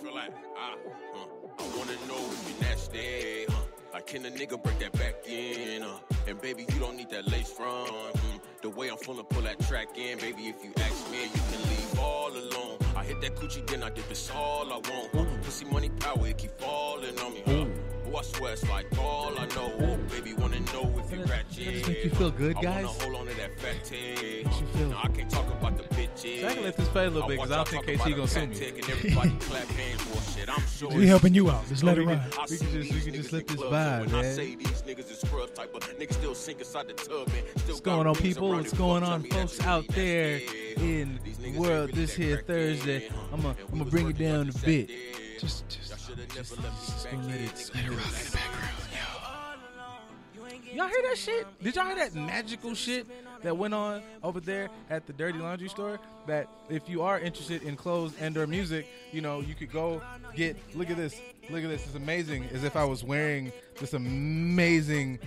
feel like, ah, uh, I wanna know if you nasty, uh, like can a nigga break that back in, uh, and baby you don't need that lace front, mm, the way I'm feeling, pull that track in, baby if you ask me, you can leave all alone. I hit that coochie, then I dip, it's all I want. Uh, pussy, money, power, it keep falling on me. Uh, oh, I swear it's like all I know. Oh, baby, wanna know if you ratchet. Make you feel good, I guys? wanna hold on to that fat tag. Makes you feel- No, I can't talk about the bitches. So I can let this play a little bit, 'cause I don't watch think y'all KC talk gonna about sue the me. fat tag And everybody clap hands for shit. I'm sure We it's- helping you out. Just oh, let we it can- ride. I We see can just- we these can just niggas let in this clubs, vibe, and When I man. say these niggas is scrub type of niggas still sink inside the tub and still What's going on, people? What's going on, folks out there in These the niggas world ain't really this that here crack Thursday? dead, huh? I'm gonna And I'm we gonna was bring it working down for a the bit. dead. Just, just. Y'all shoulda never just- left me just back gonna let then, it nigga. spin around in the background. Y'all hear that shit? Did y'all hear that magical shit that went on over there at the Dirty Laundry store? That if you are interested in clothes and or music, you know, you could go get. Look at this. Look at this. It's amazing. As if I was wearing this amazing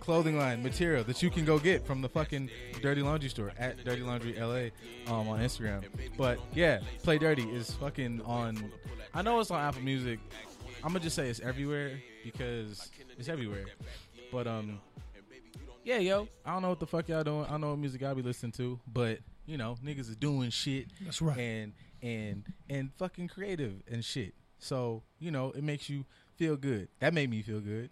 clothing line material that you can go get from the fucking Dirty Laundry store at Dirty Laundry LA um, on Instagram. But yeah, Play Dirty is fucking on. I know it's on Apple Music. I'm gonna just say it's everywhere because it's everywhere. But um, yeah, yo, I don't know what the fuck y'all doing. I don't know what music y'all be listening to, but you know, niggas is doing shit That's right. and and and fucking creative and shit. So you know, it makes you feel good. That made me feel good.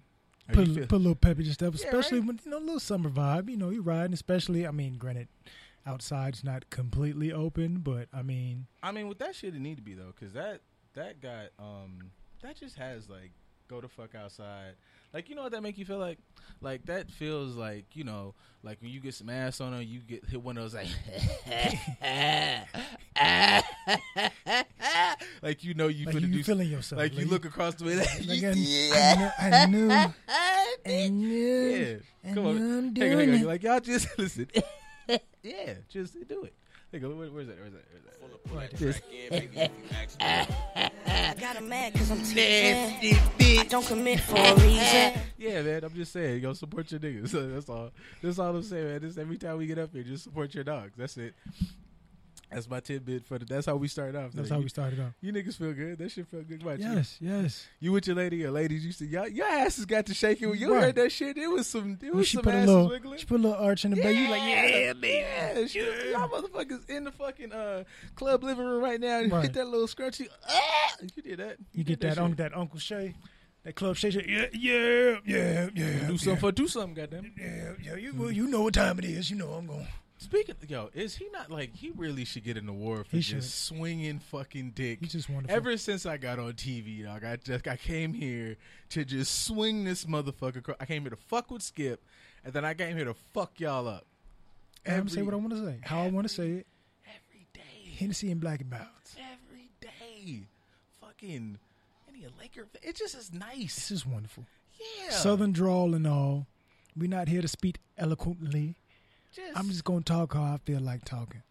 Put, a- feel- put a little peppy and stuff, Yeah, especially right? when you know a little summer vibe. You know, you riding, especially. I mean, granted, outside's not completely open, but I mean, I mean, with that shit, it need to be though, because that that got um that just has like go to fuck outside. Like you know what that make you feel like? Like that feels like you know, like when you get some ass on her, you get hit one of those like, like you know you like you, do feeling yourself. like you look across the way. Like, Like I, I knew, I knew, I knew, yeah, I come on, knew I'm hang on, hang on. it. Like y'all just listen. yeah, just do it. On, where, where's that? Where's that? Where's that? Right. Just- I got 'em mad cause I'm teasing. I don't commit for a reason. Yeah, man. I'm just saying, go support your niggas. That's all. That's all I'm saying, man. Just every time we get up here, just support your dogs. That's it. That's my tidbit for the. That's how we started off. That's how we started off. You niggas feel good. That shit feel good. About you. Yes, yes. You with your lady, your ladies used to y'all, your asses got to shaking. When you Right. heard that shit? It was some. It was she some put a asses little, wiggling. she put a little arch in the back. You like, yeah, baby. Yeah, shit. Y'all motherfuckers in the fucking uh, club living room right now and Right. hit that little scrunchy. Ah! You did that. You get did that, shit. un- that Uncle Shay, that Club Shay. Shay, Yeah, yeah, yeah, yeah. Do something yeah. for do something, goddamn. Yeah, yeah. You, well, you know what time it is. You know I'm going. Speaking, yo, is he not like he really should get an award for He just should. swinging fucking dick? He's just wonderful. Ever since I got on TV, dog, I just I came here to just swing this motherfucker. I came here to fuck with Skip, and then I came here to fuck y'all up. I'm gonna say what I want to say. How I want to say it. every day, Hennessy and Black and every day, fucking any a Laker. fan- It just is nice. This is wonderful. Yeah, Southern drawl and all. We're not here to speak eloquently. Just, I'm just gonna talk how I feel like talking.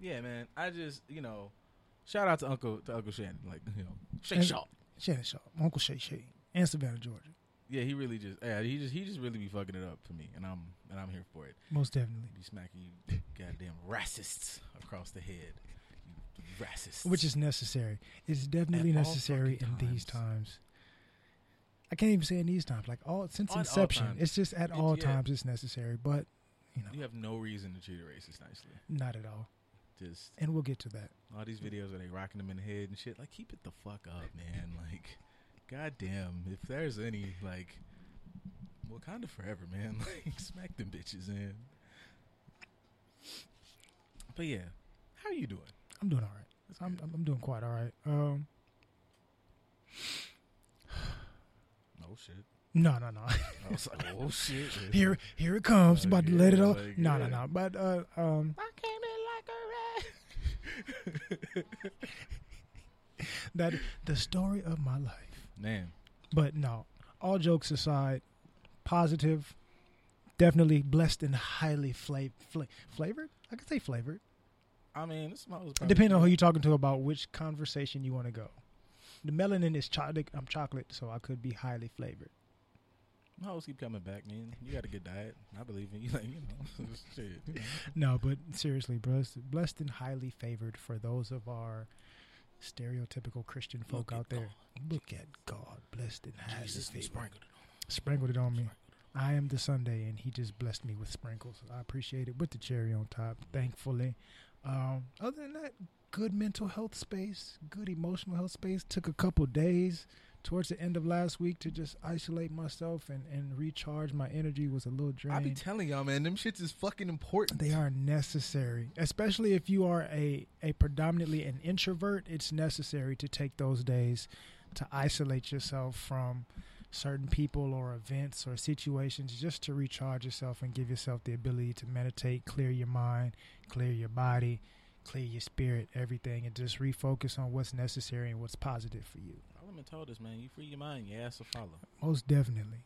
yeah, man. I just you know, shout out to Uncle to Uncle Shannon, like you know, Shake And- Shaw. Shannon Shaw, Uncle Shay Shay, and Savannah, Georgia. Yeah, he really just yeah, he just he just really be fucking it up for me, and I'm and I'm here for it. Most definitely. Be smacking you goddamn racists across the head, you racists. Which is necessary. It's definitely At necessary in fucking these times. times. I can't even say in these times. Like all since On inception, times. it's just at It- all yeah. times it's necessary. But you know, you have no reason to treat a racist nicely. not at all. Just And we'll get to that. all these videos where they rocking them in the head and shit. Like, keep it the fuck up, man. Like, goddamn, if there's any like, Wakanda forever, man. Like, smack them bitches in. But yeah, how are you doing? I'm doing all right. I'm. I'm I'm doing quite all right. Um, Oh shit. No, no, no. I was like, oh shit. here, here it comes. About to let it off. like, no, yeah. no, no. But uh, um, I came in like a rat. that the story of my life. Man, But no, all jokes aside, positive, definitely blessed and highly fla- fla- flavored. I could say flavored. I mean, this was Depending on who you're talking to about which conversation you want to go. The melanin is chocolate. I'm chocolate, so I could be highly flavored. Hoes keep coming back, man. You got a good diet. I believe in you. Like you know, shit. You know. No, but seriously, blessed, blessed and highly favored for those of our stereotypical Christian folk out there. God. Look at God, blessed and highly Jesus favored. sprinkled it sprinkled it on me. I am the Sunday, and He just blessed me with sprinkles. I appreciate it with the cherry on top, thankfully. Um, other than that, good mental health space, good emotional health space. Took a couple days towards the end of last week to just isolate myself and, and recharge. My energy was a little draining. I be telling y'all, man, them shits is fucking important. They are necessary, especially if you are a, a predominantly an introvert. It's necessary to take those days to isolate yourself from certain people or events or situations just to recharge yourself and give yourself the ability to meditate, clear your mind, clear your body, clear your spirit, everything, and just refocus on what's necessary and what's positive for you. Parliament told us, man, you free your mind, your ass will follow. Most definitely.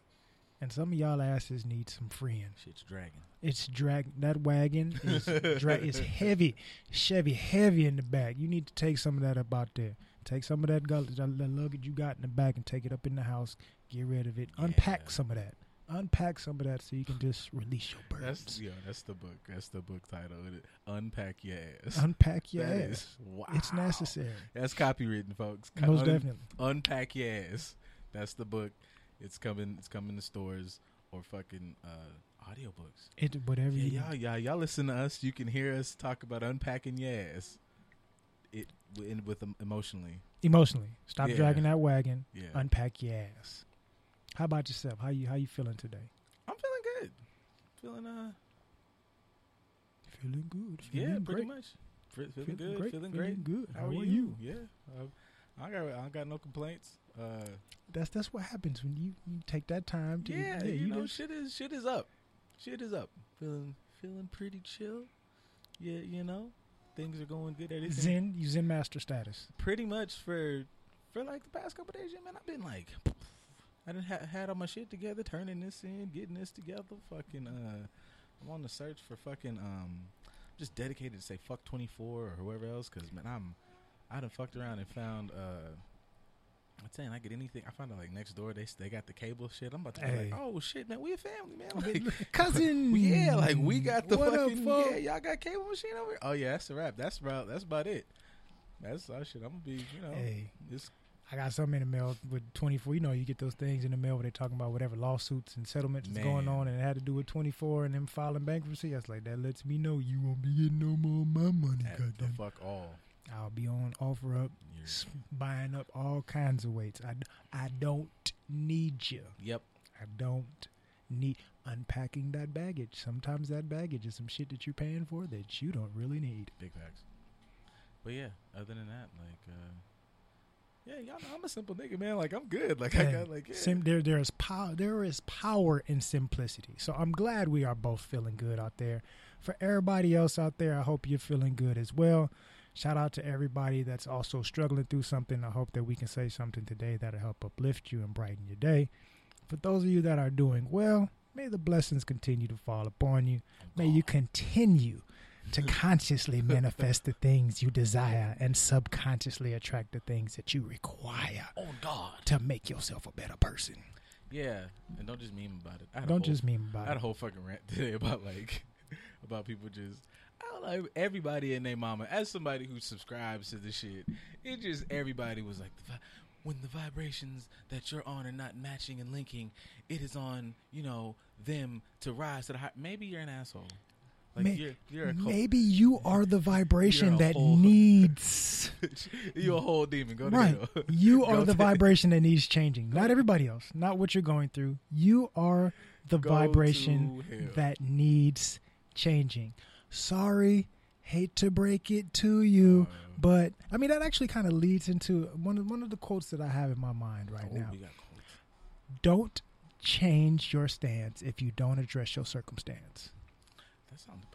And some of y'all asses need some freeing. Shit's dragging. It's drag that wagon is dra- is heavy, Chevy heavy in the back. You need to take some of that up out there. Take some of that, gu- that that luggage you got in the back and take it up in the house. Get rid of it. Unpack some of that. Unpack some of that so you can just release your burdens. That's yeah, that's the book. That's the book title. Unpack your ass. Unpack your That ass. is- wow. It's necessary. That's copywritten, folks. Most un- definitely. Unpack your ass. That's the book. It's coming. It's coming to stores or fucking uh, audiobooks. It whatever Yeah, y'all, y'all, y'all listen to us. You can hear us talk about unpacking your ass. It in, with em- emotionally. emotionally. Stop Yeah. dragging that wagon. Yeah, Unpack your ass. How about yourself? How you how you feeling today? I'm feeling good. Feeling uh, Feeling good. yeah, feeling pretty great, much. Feeling, feeling good. great, Feeling feeling great. good. How, are you? Yeah, uh, I got I got no complaints. Uh, That's that's what happens when you, you take that time to yeah, you, know, just- shit is shit is up. Shit is up. Feeling feeling pretty chill. Yeah, you know, things are going good. Everything Zen, you Zen master status. pretty much for for like the past couple days, yeah, man. I've been like, I didn't ha- had all my shit together, turning this in, getting this together. Fucking, uh, I'm on the search for fucking um, just dedicated to say fuck 24 or whoever else, because man, I'm I done fucked around and found uh. I'm saying I get anything. I found out like next door they they got the cable shit. I'm about to be Hey. like, oh shit, man, we a family, man. Like, Cousin, yeah, like we got the what fucking up, yeah, y'all got cable machine over here. Oh yeah, that's a wrap. That's about that's about it. That's our shit. I'm gonna be, you know, Hey, it's I got something in the mail with 24. You know, you get those things in the mail where they're talking about whatever lawsuits and settlements is going on, and it had to do with 24 and them filing bankruptcy. I was like, that lets me know you won't be getting no more of my money. at the fuck all. I'll be on offer up, You're- buying up all kinds of weights. I, I don't need you. Yep. I don't need unpacking that baggage. Sometimes that baggage is some shit that you're paying for that you don't really need. Big facts. But yeah, other than that, like, uh, yeah, y'all know I'm a simple nigga, man. Like I'm good. Like I got like, yeah. Sim, there, there is power. There is power in simplicity. So I'm glad we are both feeling good out there. For everybody else out there, I hope you're feeling good as well. Shout out to everybody that's also struggling through something. I hope that we can say something today that'll help uplift you and brighten your day. For those of you that are doing well, may the blessings continue to fall upon you. May you continue to consciously manifest the things you desire and subconsciously attract the things that you require oh God. to make yourself a better person. Yeah, and don't just meme about it. I Don't whole- just meme about it. I had a whole fucking rant today about like about people just I don't know everybody and their mama. As somebody who subscribes to the shit, it just everybody was like, when the vibrations that you're on are not matching and linking, it is on you know them to rise to the high. Maybe you're an asshole. Like May- you're you're. Maybe you are the vibration that whole- needs. you're a whole demon. Go to right. You are the vibration that needs changing. Not everybody else. Not what you're going through. You are the Go vibration that needs changing. Sorry, hate to break it to you, Uh, but I mean that actually kind of leads into one of one of the quotes that I have in my mind right oh, now. we got quotes. Don't change your stance if you don't address your circumstance. That poetic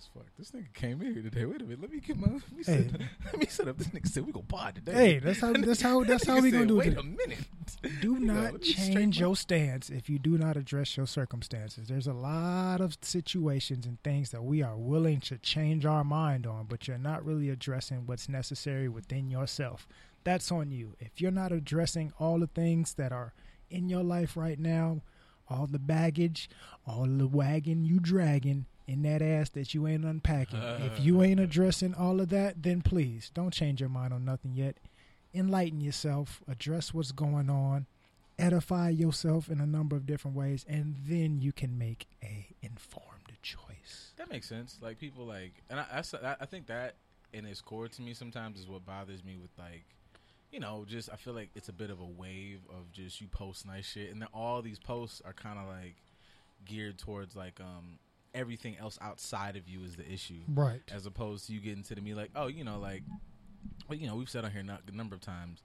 as fuck. This nigga came in here today. Wait a minute. Let me get my. Let me, Hey. set, let me set up. This nigga said we gonna pod today. Hey, that's how that's how that's how we gonna said, do Wait it. a minute. Do not change your stance if you do not address your circumstances. There's a lot of situations and things that we are willing to change our mind on, but you're not really addressing what's necessary within yourself. That's on you. If you're not addressing all the things that are in your life right now, all the baggage, all the wagon you dragging in that ass that you ain't unpacking. if you ain't addressing all of that, then please don't change your mind on nothing yet. enlighten yourself, address what's going on, edify yourself in a number of different ways, and then you can make a informed choice. That makes sense. Like people like, and I, I, I think that in its core to me sometimes is what bothers me with like, you know, just I feel like it's a bit of a wave of just you post nice shit, and then all these posts are kind of like geared towards like um everything else outside of you is the issue, Right. as opposed to you getting to the me like, oh, you know, like, well, you know, we've said on here not, a number of times.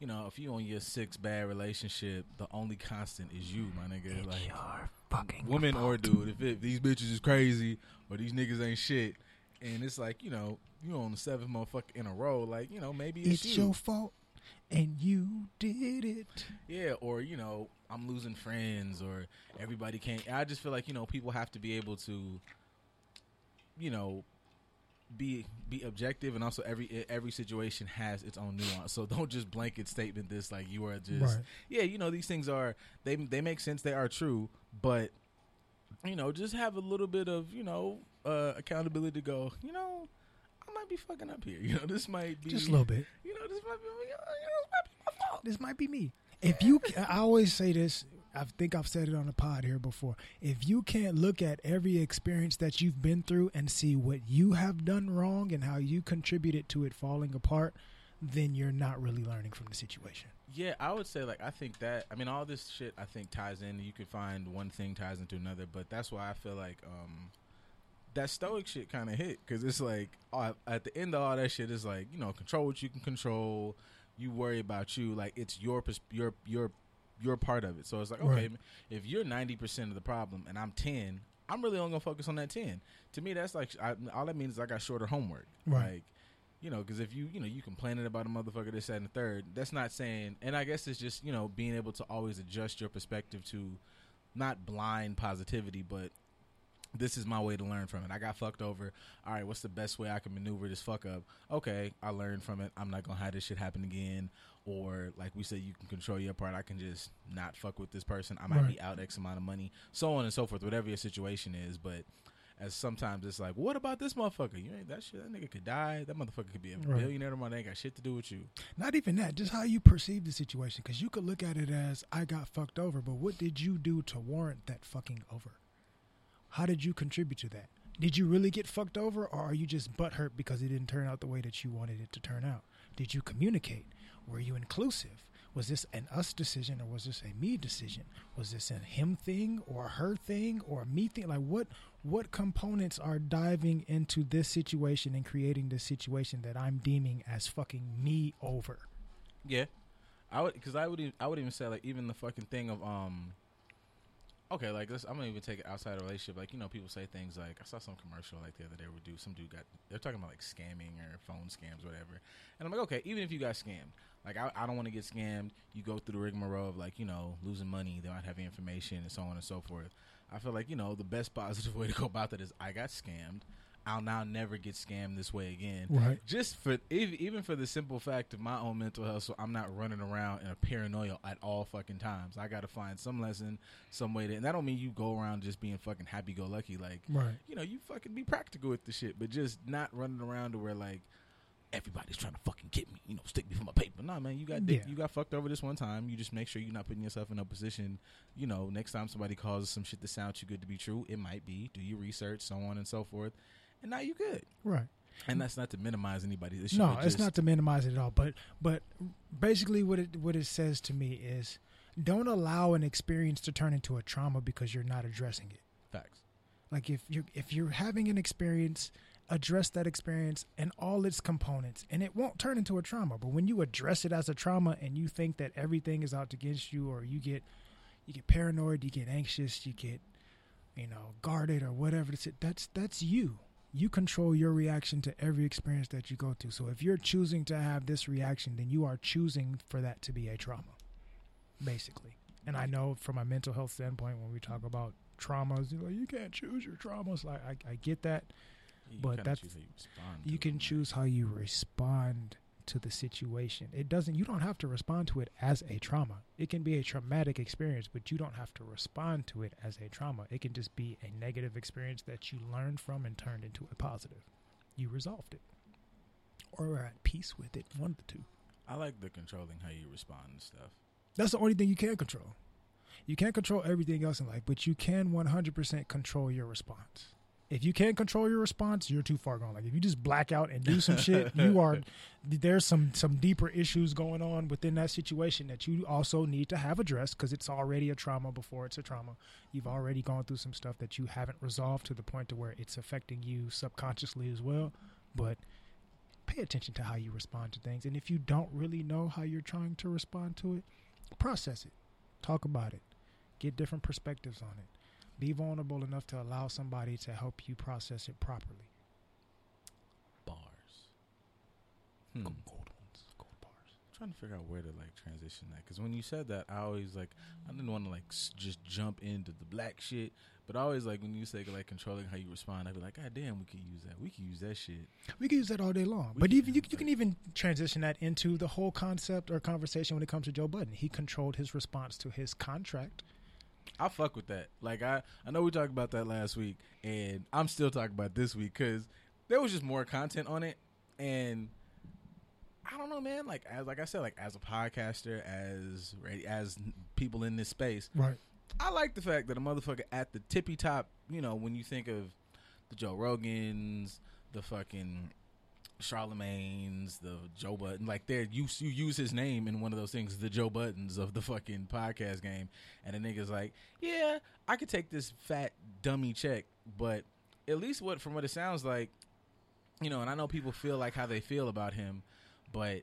You know, if you on your sixth bad relationship, the only constant is you, my nigga. Like, you are fucking woman or dude, if, it, these bitches is crazy or these niggas ain't shit, and it's like you know you on the seventh motherfucker in a row, like you know maybe it's, It's you. your fault, and you did it. yeah, or you know I'm losing friends or everybody can't. I just feel like you know people have to be able to, you know. Be be objective and also every every situation has its own nuance. So don't just blanket statement this like you are just Right. yeah, you know these things are they they make sense, they are true, but you know, just have a little bit of you know uh, accountability to go. You know, I might be fucking up here. You know, this might be Just a little bit. You know, this might be you know, this might be my fault. This might be me. If you, I always say this. I think I've said it on the pod here before. If you can't look at every experience that you've been through and see what you have done wrong and how you contributed to it falling apart, then you're not really learning from the situation. Yeah, I would say like I think that I mean all this shit I think ties in. You can find one thing ties into another, but that's why I feel like um that stoic shit kind of hit because it's like uh, at the end of all that shit is like you know control what you can control. You worry about you like it's your your your your part of it. So it's like okay, Right. if you're ninety percent of the problem and I'm ten, I'm really only gonna focus on that ten. To me, that's like I, all that means is I got shorter homework. Right. Like you know, because if you, you know, you complaining about a motherfucker, this, that, and the third, that's not saying, and I guess it's just, you know, being able to always adjust your perspective to not blind positivity, but this is my way to learn from it. I got fucked over. All right, what's the best way I can maneuver this fuck up? Okay, I learned from it. I'm not gonna have this shit happen again. Or like we said, you can control your part. I can just not fuck with this person. I might Right. be out X amount of money, so on and so forth. Whatever your situation is, but as sometimes it's like, what about this motherfucker? You ain't that shit. That nigga could die. That motherfucker could be a Right. billionaire tomorrow. They ain't got shit to do with you. Not even that, just how you perceive the situation. Because you could look at it as I got fucked over, but what did you do to warrant that fucking over? How did you contribute to that? Did you really get fucked over, or are you just butthurt because it didn't turn out the way that you wanted it to turn out? Did you communicate? Were you inclusive? Was this an us decision or was this a me decision? Was this a him thing or her thing or me thing? Like what what components are diving into this situation and creating this situation that I'm deeming as fucking me over? Yeah, I would because I would I would even say like even the fucking thing of um. Okay, like this, I'm gonna even take it outside of relationship. Like you know, people say things like I saw some commercial like the other day where dude, some dude got they're talking about like scamming or phone scams, whatever. And I'm like, okay, even if you got scammed, like I, I don't want to get scammed. You go through the rigmarole of like you know losing money, they might have information and so on and so forth. I feel like you know the best positive way to go about that is I got scammed. I'll now never get scammed this way again. Right. just for ev- even for the simple fact of my own mental health so i'm not running around in a paranoia at all fucking times. I gotta find some lesson some way to and that don't mean you go around just being fucking happy-go-lucky like Right. you know you fucking be practical with the shit but just not running around to where like everybody's trying to fucking get me you know stick me for my paper. Nah man you got dick, Yeah. you got fucked over this one time. You just make sure you're not putting yourself in a position. You know next time somebody calls some shit that sounds too good to be true it might be. Do your research so on and so forth and now you're good Right. and that's not to minimize anybody's issue. No, it's not to minimize it at all. But but basically, what it what it says to me is, don't allow an experience to turn into a trauma because you're not addressing it. facts. Like if you if you're having an experience, address that experience and all its components, and it won't turn into a trauma. But when you address it as a trauma and you think that everything is out against you, or you get you get paranoid, you get anxious, you get you know guarded or whatever. That's that's you. You control your reaction to every experience that you go through. So if you're choosing to have this reaction, then you are choosing for that to be a trauma, basically. And I know from a mental health standpoint, when we talk about traumas, you know, you can't choose your traumas. Like I, I get that. You But that's- you, You can choose how you respond to the situation. It doesn't. You don't have to respond to it as a trauma. It can be a traumatic experience, but you don't have to respond to it as a trauma. It can just be a negative experience that you learned from and turned into a positive. You resolved it, or are at peace with it. One of the two. I like the controlling how you respond and stuff. That's the only thing you can control. You can't control everything else in life, but you can 100% control your response. If you can't control your response, you're too far gone. Like if you just black out and do some shit, you are there's some some deeper issues going on within that situation that you also need to have addressed because it's already a trauma before it's a trauma. You've already gone through some stuff that you haven't resolved to the point to where it's affecting you subconsciously as well. But pay attention to how you respond to things, and if you don't really know how you're trying to respond to it, process it, talk about it, get different perspectives on it. Be vulnerable enough to allow somebody to help you process it properly. Bars. Hmm. Gold ones, gold bars. I'm trying to figure out where to like transition that because when you said that, I always like I didn't want to like s- just jump into the black shit, but I always like when you say like controlling how you respond, I'd be like, God damn, we could use that. We could use that shit. We can use that all day long. We But can even you, use you can even transition that into the whole concept or conversation when it comes to Joe Budden. He controlled his response to his contract. I fuck with that. Like I, I know we talked about that last week, and I'm still talking about this week because there was just more content on it, and I don't know, man. Like as like I said, like as a podcaster, as as people in this space, Right. I like the fact that a motherfucker at the tippy top, you know, when you think of the Joe Rogans, the fucking Charlemagne's, the Joe Budden, like there you you use his name in one of those things, the Joe Buddens of the fucking podcast game, and the nigga's like, yeah, I could take this fat dummy check, but at least what from what it sounds like, you know, and I know people feel like how they feel about him, but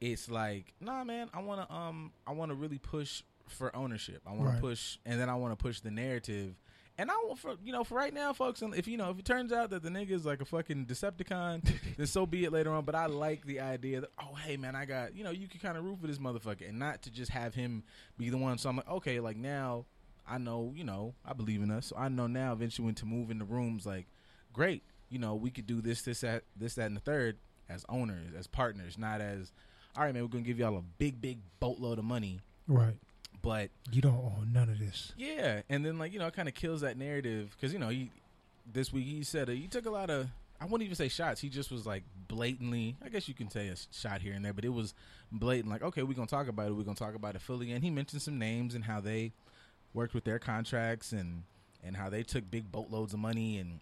it's like, nah, man, I want to um, I want to really push for ownership. I want Right. to push, and then I want to push the narrative. And I want for you know for right now, folks. and If you know if it turns out that the nigga is like a fucking Decepticon, then so be it later on. But I like the idea that oh hey man, I got you know you can kind of root for this motherfucker, and not to just have him be the one. So I'm like okay, like now I know you know I believe in us, so I know now eventually when to move in the rooms like great, you know we could do this this that this that and the third as owners as partners, not as all right man, we're gonna give y'all a big big boatload of money, Right. But You don't own none of this. yeah, and then like you know, it kind of kills that narrative because you know he this week he said uh, he took a lot of I wouldn't even say shots. He just was like blatantly. I guess you can say a shot here and there, but it was blatant. Like okay, we're gonna talk about it. We're gonna talk about it fully. And he mentioned some names and how they worked with their contracts and and how they took big boatloads of money and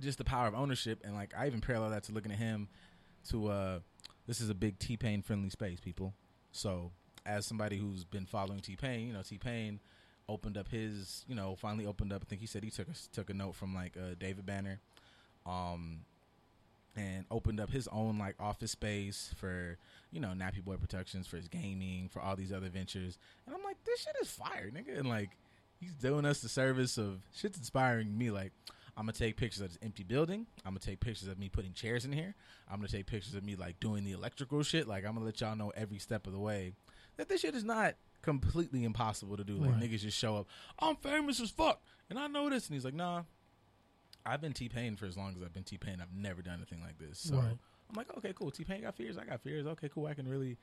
just the power of ownership. And like I even parallel that to looking at him to uh this is a big T Pain friendly space, people. So as somebody who's been following T Pain, you know T Pain opened up his, you know, finally opened up. I think he said he took a, took a note from like uh, David Banner, um, and opened up his own like office space for you know Nappy Boy Productions for his gaming for all these other ventures. And I'm like, this shit is fire, nigga. And like he's doing us the service of shit's inspiring me. Like I'm gonna take pictures of this empty building. I'm gonna take pictures of me putting chairs in here. I'm gonna take pictures of me like doing the electrical shit. Like I'm gonna let y'all know every step of the way that this shit is not completely impossible to do. Like Right. niggas just show up. I'm famous as fuck, and I know this. And he's like, Nah, I've been T Pain for as long as I've been T Pain. I've never done anything like this. So Right. I'm like, okay, cool. T Pain got fears. I got fears. Okay, cool. I can really.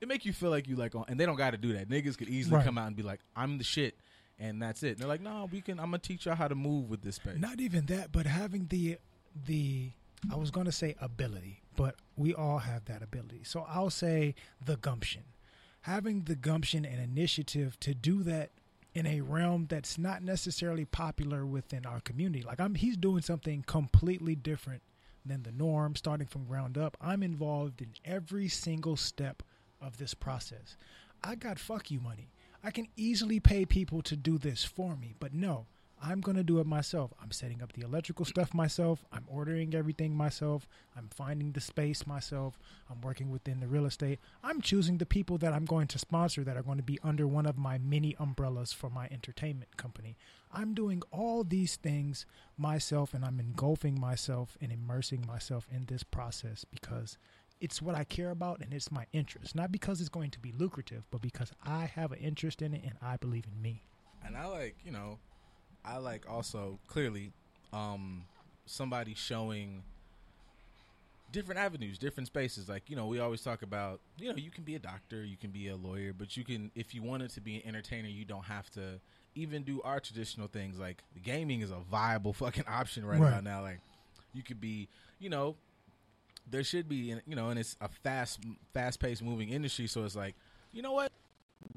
It make you feel like you like on, and they don't got to do that. Niggas could easily Right. come out and be like, I'm the shit, and that's it. And they're like, no, we can. I'm gonna teach y'all how to move with this space. Not even that, but having the the I was to say ability, but we all have that ability. So I'll say the gumption. Having the gumption and initiative to do that in a realm that's not necessarily popular within our community. Like I'm he's doing something completely different than the norm starting from ground up. I'm involved in every single step of this process. I got fuck you money. I can easily pay people to do this for me, but no, I'm going to do it myself. I'm setting up the electrical stuff myself. I'm ordering everything myself. I'm finding the space myself. I'm working within the real estate. I'm choosing the people that I'm going to sponsor that are going to be under one of my many umbrellas for my entertainment company. I'm doing all these things myself and I'm engulfing myself and immersing myself in this process because it's what I care about and it's my interest. Not because it's going to be lucrative, but because I have an interest in it and I believe in me. and I like, you know, I like also clearly um somebody showing different avenues, different spaces. Like, you know, we always talk about, you know, you can be a doctor, you can be a lawyer, but you can if you wanted to be an entertainer, you don't have to even do our traditional things. Like gaming is a viable fucking option right, Right. now. Like you could be, you know, there should be, you know, and it's a fast, fast paced moving industry. So it's like, you know what?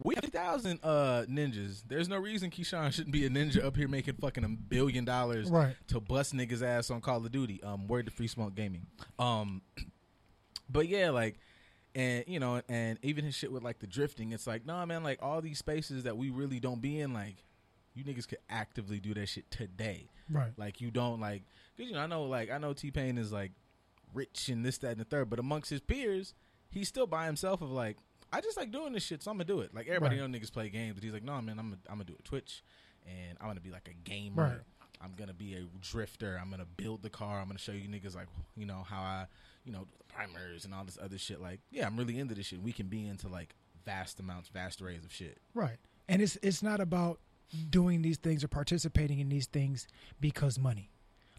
We have thousand uh, ninjas. There's no reason Keyshawn shouldn't be a ninja up here making fucking a billion dollars Right. to bust niggas ass on Call of Duty. Um, word to Free Smoke Gaming. Um, but yeah, like, and you know, and even his shit with like the drifting. It's like, nah, man, like all these spaces that we really don't be in, like, you niggas could actively do that shit today. Right. Like you don't like because you know I know like I know T Pain is like rich and this that and the third, but amongst his peers, he's still by himself of like I just like doing this shit, so I'm gonna do it. Like everybody Right. know niggas play games, but he's like, no man, I'm gonna, I'm gonna do it Twitch, and I'm gonna be like a gamer. Right. I'm gonna be a drifter. I'm gonna build the car. I'm gonna show you niggas like you know how I you know the primers and all this other shit. Like yeah, I'm really into this shit. We can be into like vast amounts, vast arrays of shit. Right. And it's it's not about doing these things or participating in these things because money.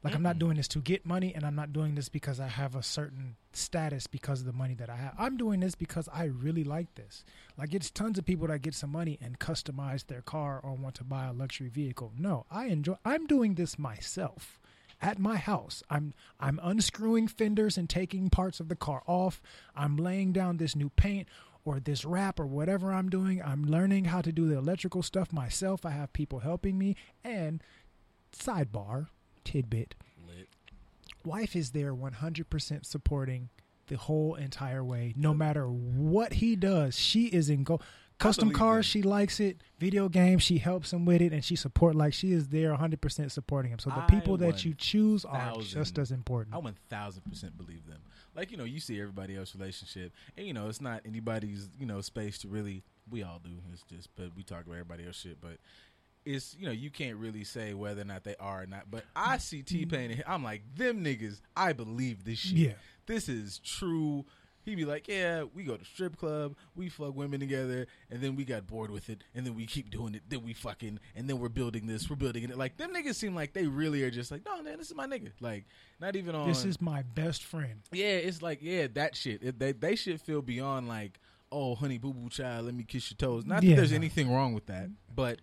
Like I'm not doing this to get money and I'm not doing this because I have a certain status because of the money that I have. I'm doing this because I really like this. Like it's tons of people that get some money and customize their car or want to buy a luxury vehicle. No, I enjoy I'm doing this myself at my house. I'm I'm unscrewing fenders and taking parts of the car off. I'm laying down this new paint or this wrap or whatever I'm doing. I'm learning how to do the electrical stuff myself. I have people helping me and sidebar tidbit Lit. wife is there 100% supporting the whole entire way no matter what he does she is in go custom cars that. she likes it video games she helps him with it and she support like she is there 100% supporting him so the people that you choose are 1000 just as important I one thousand percent believe them. Like you know, you see everybody else's relationship, and you know it's not anybody's you know space to really. We all do. It's just, but we talk about everybody else shit. But it's you know you can't really say whether or not they are or not. But I mm-hmm. see T Pain, I'm like them niggas. I believe this shit. Yeah. this is true. He'd be like, yeah, we go to strip club, we fuck women together, and then we got bored with it, and then we keep doing it, then we fucking, and then we're building this, we're building it. Like them niggas seem like they really are just like, no, man, this is my nigga. Like not even on. this is my best friend Yeah, it's like yeah, that shit. It, they they should feel beyond like, oh, honey, boo boo child, let me kiss your toes. Not that there's no. anything wrong with that, but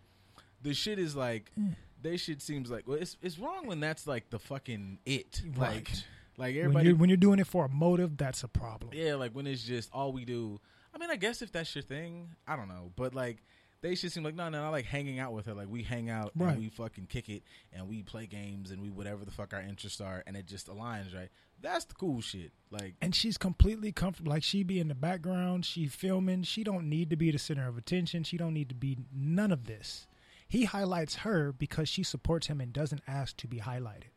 the shit is like, mm. they shit seems like well, it's it's wrong when that's like the fucking it. Like Right. like when everybody. you're, when you're doing it for a motive that's a problem yeah, like when it's just all we do. I mean, I guess if that's your thing, I don't know, but like. They should seem like no, no. I like hanging out with her. Like we hang out Right. and we fucking kick it and we play games and we whatever the fuck our interests are and it just aligns right. That's the cool shit. Like and she's completely comfortable like she be in the background she filming she don't need to be the center of attention she don't need to be none of this he highlights her because she supports him and doesn't ask to be highlighted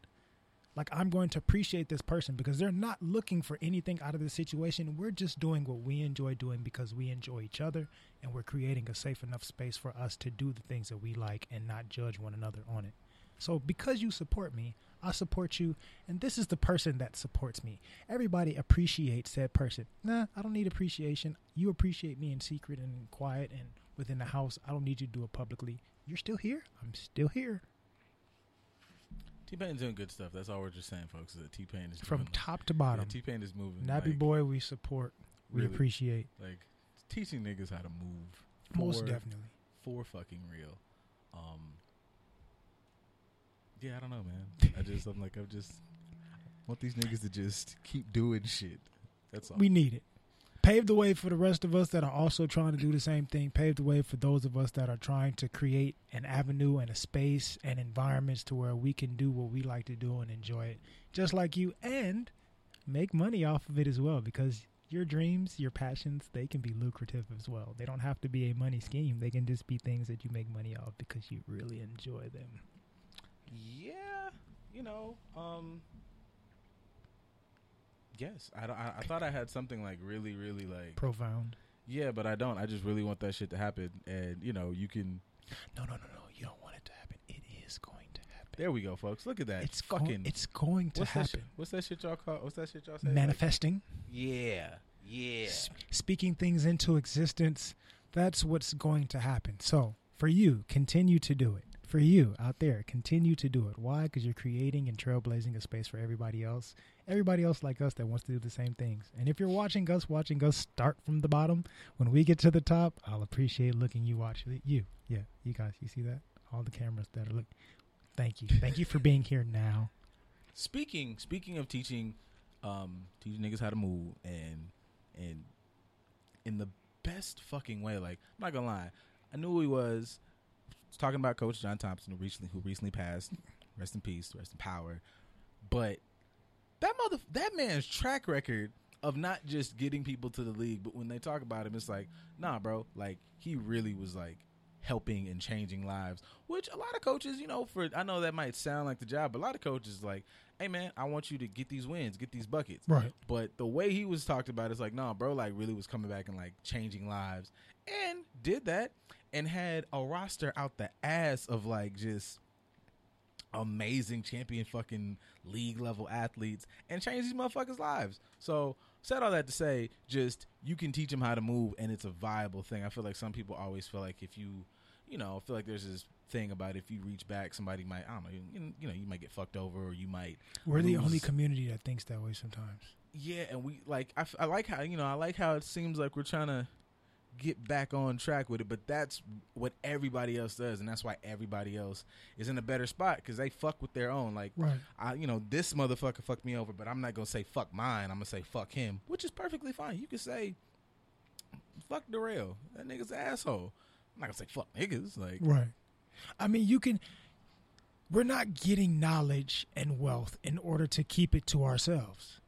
like i'm going to appreciate this person because they're not looking for anything out of the situation we're just doing what we enjoy doing because we enjoy each other and we're creating a safe enough space for us to do the things that we like and not judge one another on it so because you support me, I support you, and this is the person that supports me. Everybody appreciates that person. Nah, I don't need appreciation. You appreciate me in secret and in quiet and within the house. I don't need you to do it publicly. You're still here. I'm still here. T Pain's doing good stuff. That's all we're just saying, folks. Is that T Pain is From doing, top to yeah, bottom. T Pain is moving. Nappy like, boy, we support. We Really. appreciate. like teaching niggas how to move. Most for- definitely. for fucking real. Um, yeah, I don't know, man. I just I'm like I'm just want these niggas to just keep doing shit. That's all. We need it. Pave the way for the rest of us that are also trying to do the same thing. paved the way for those of us that are trying to create an avenue and a space and environments to where we can do what we like to do and enjoy it, just like you, and make money off of it as well. Because your dreams, your passions, they can be lucrative as well. They don't have to be a money scheme. They can just be things that you make money off because you really enjoy them. yeah, you know, um, yes. I, don't- I I thought I had something like really really like Profound. yeah, but I don't. I just really want that shit to happen, and you know, you can. No, no, no, no. You don't want it to happen. It is going to happen. There we go, folks. Look at that. It's fucking. fucking. it's going to what's that? happen. What's that shit y'all call? What's that shit y'all say? Like, Manifesting. yeah, yeah. s- speaking things into existence, that's what's going to happen. So, for you, continue to do it. For you out there, continue to do it. Why? Because you're creating and trailblazing a space for everybody else. Everybody else like us that wants to do the same things. And if you're watching us, watching us start from the bottom, when we get to the top, I'll appreciate looking you watch you. Yeah, you guys, you see that? All the cameras that are look. Thank you. Thank you for being here now. Speaking speaking of teaching, um, teach niggas how to move and and in the best fucking way. Like, I'm not gonna lie, I knew who he was. was talking about Coach John Thompson, who recently who recently passed. Rest in peace, rest in power. But that mother, that man's track record of not just getting people to the league, but when they talk about him, it's like, nah, bro. Like he really was like helping and changing lives. Which a lot of coaches, you know, for I know that might sound like the job, but a lot of coaches like, hey man, I want you to get these wins, get these buckets. Right. But the way he was talked about is like, nah, bro, like really was coming back and like changing lives, and did that, and had a roster out the ass of like just amazing champion fucking league level athletes and change these motherfuckers' lives. So said all that to say, just you can teach them how to move and it's a viable thing. I feel like some people always feel like if you, you know, I feel like there's this thing about if you reach back, somebody might, I don't know, you, you know, you might get fucked over or you might. We're the only community that thinks that way sometimes. Yeah, and we like I, f- I like how you know I like how it seems like we're trying to get back on track with it, but that's what everybody else does, and that's why everybody else is in a better spot because they fuck with their own. Like, Right. I, you know, this motherfucker fucked me over, but I'm not gonna say fuck mine. I'm gonna say fuck him, which is perfectly fine. You can say fuck Darrell. That nigga's an asshole. I'm not gonna say fuck niggas. Like, Right. I mean, you can. We're not getting knowledge and wealth in order to keep it to ourselves.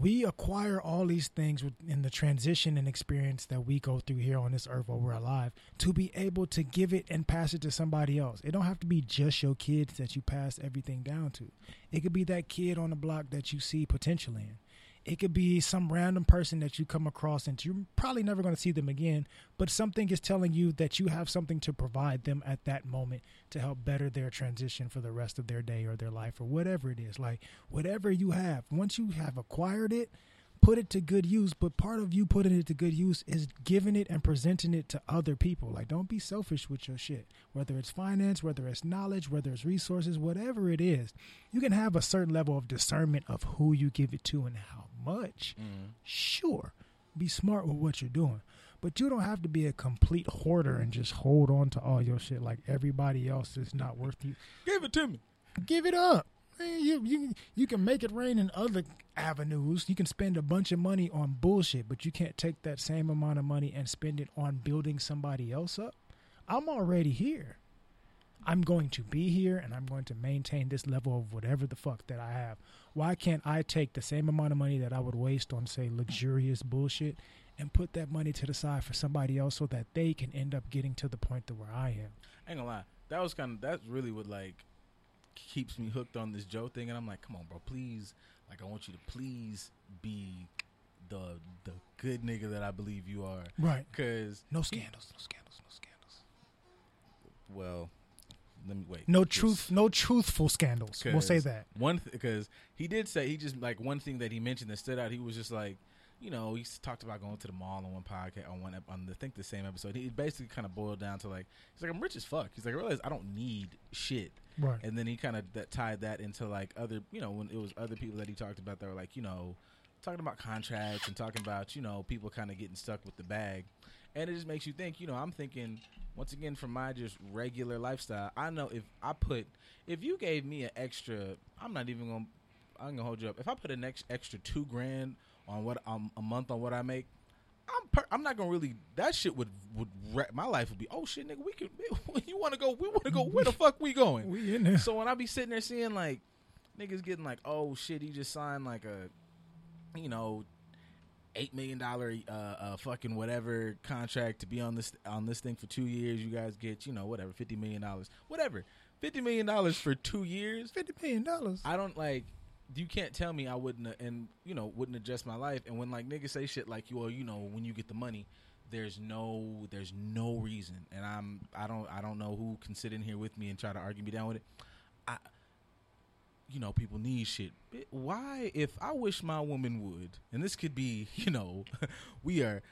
We acquire all these things in the transition and experience that we go through here on this earth while we're alive to be able to give it and pass it to somebody else. It don't have to be just your kids that you pass everything down to. It could be that kid on the block that you see potential in. It could be some random person that you come across and you're probably never going to see them again, but something is telling you that you have something to provide them at that moment to help better their transition for the rest of their day or their life or whatever it is. Like whatever you have, once you have acquired it, put it to good use. But part of you putting it to good use is giving it and presenting it to other people. Like don't be selfish with your shit. Whether it's finance, whether it's knowledge, whether it's resources, whatever it is, you can have a certain level of discernment of who you give it to and how much. Mm-hmm. Sure, be smart with what you're doing. But you don't have to be a complete hoarder and just hold on to all your shit like everybody else is not worth you give it to me. give it up. Man, you you you can make it rain in other avenues. You can spend a bunch of money on bullshit, but you can't take that same amount of money and spend it on building somebody else up. I'm already here. I'm going to be here and I'm going to maintain this level of whatever the fuck that I have. Why can't I take the same amount of money that I would waste on say luxurious bullshit and put that money to the side for somebody else so that they can end up getting to the point to where I am? I ain't gonna lie. That was kind of that's really what like keeps me hooked on this Joe thing, and I'm like, come on, bro, please. Like, I want you to please be the the good nigga that I believe you are. Right. Cause No scandals, no scandals, no scandals. well, let me wait. No truth, no truthful scandals. We'll say that. one because he did say he just like one thing that he mentioned that stood out. He was just like, you know, he talked about going to the mall on one podcast on one on the, I think the same episode. He basically kind of boiled down to like he's like I'm rich as fuck. He's like I realize I don't need shit. Right. And then he kind of that tied that into like other, you know, when it was other people that he talked about that were like, you know, talking about contracts and talking about, you know, people kind of getting stuck with the bag. And it just makes you think, you know, I'm thinking once again from my just regular lifestyle, I know if I put if you gave me an extra, I'm not even going to I'm going to hold you up. If I put an ex, extra 2 grand on what um, a month on what I make, I'm per- I'm not gonna really. That shit would would wreck my life. Would be oh shit, nigga. We could. You want to go? We want to go. Where the fuck we going? We in there. So when I be sitting there seeing like niggas getting like, oh shit, he just signed like a, you know, eight million dollar uh, uh fucking whatever contract to be on this on this thing for two years. You guys get you know whatever fifty million dollars, whatever, fifty million dollars for two years. Fifty million dollars. I don't like. You can't tell me I wouldn't uh, and you know wouldn't adjust my life. And when like niggas say shit like you, well, you know, when you get the money, there's no there's no reason. And I'm I don't I don't know who can sit in here with me and try to argue me down with it. I you know people need shit. Why if I wish my woman would, and this could be you know we are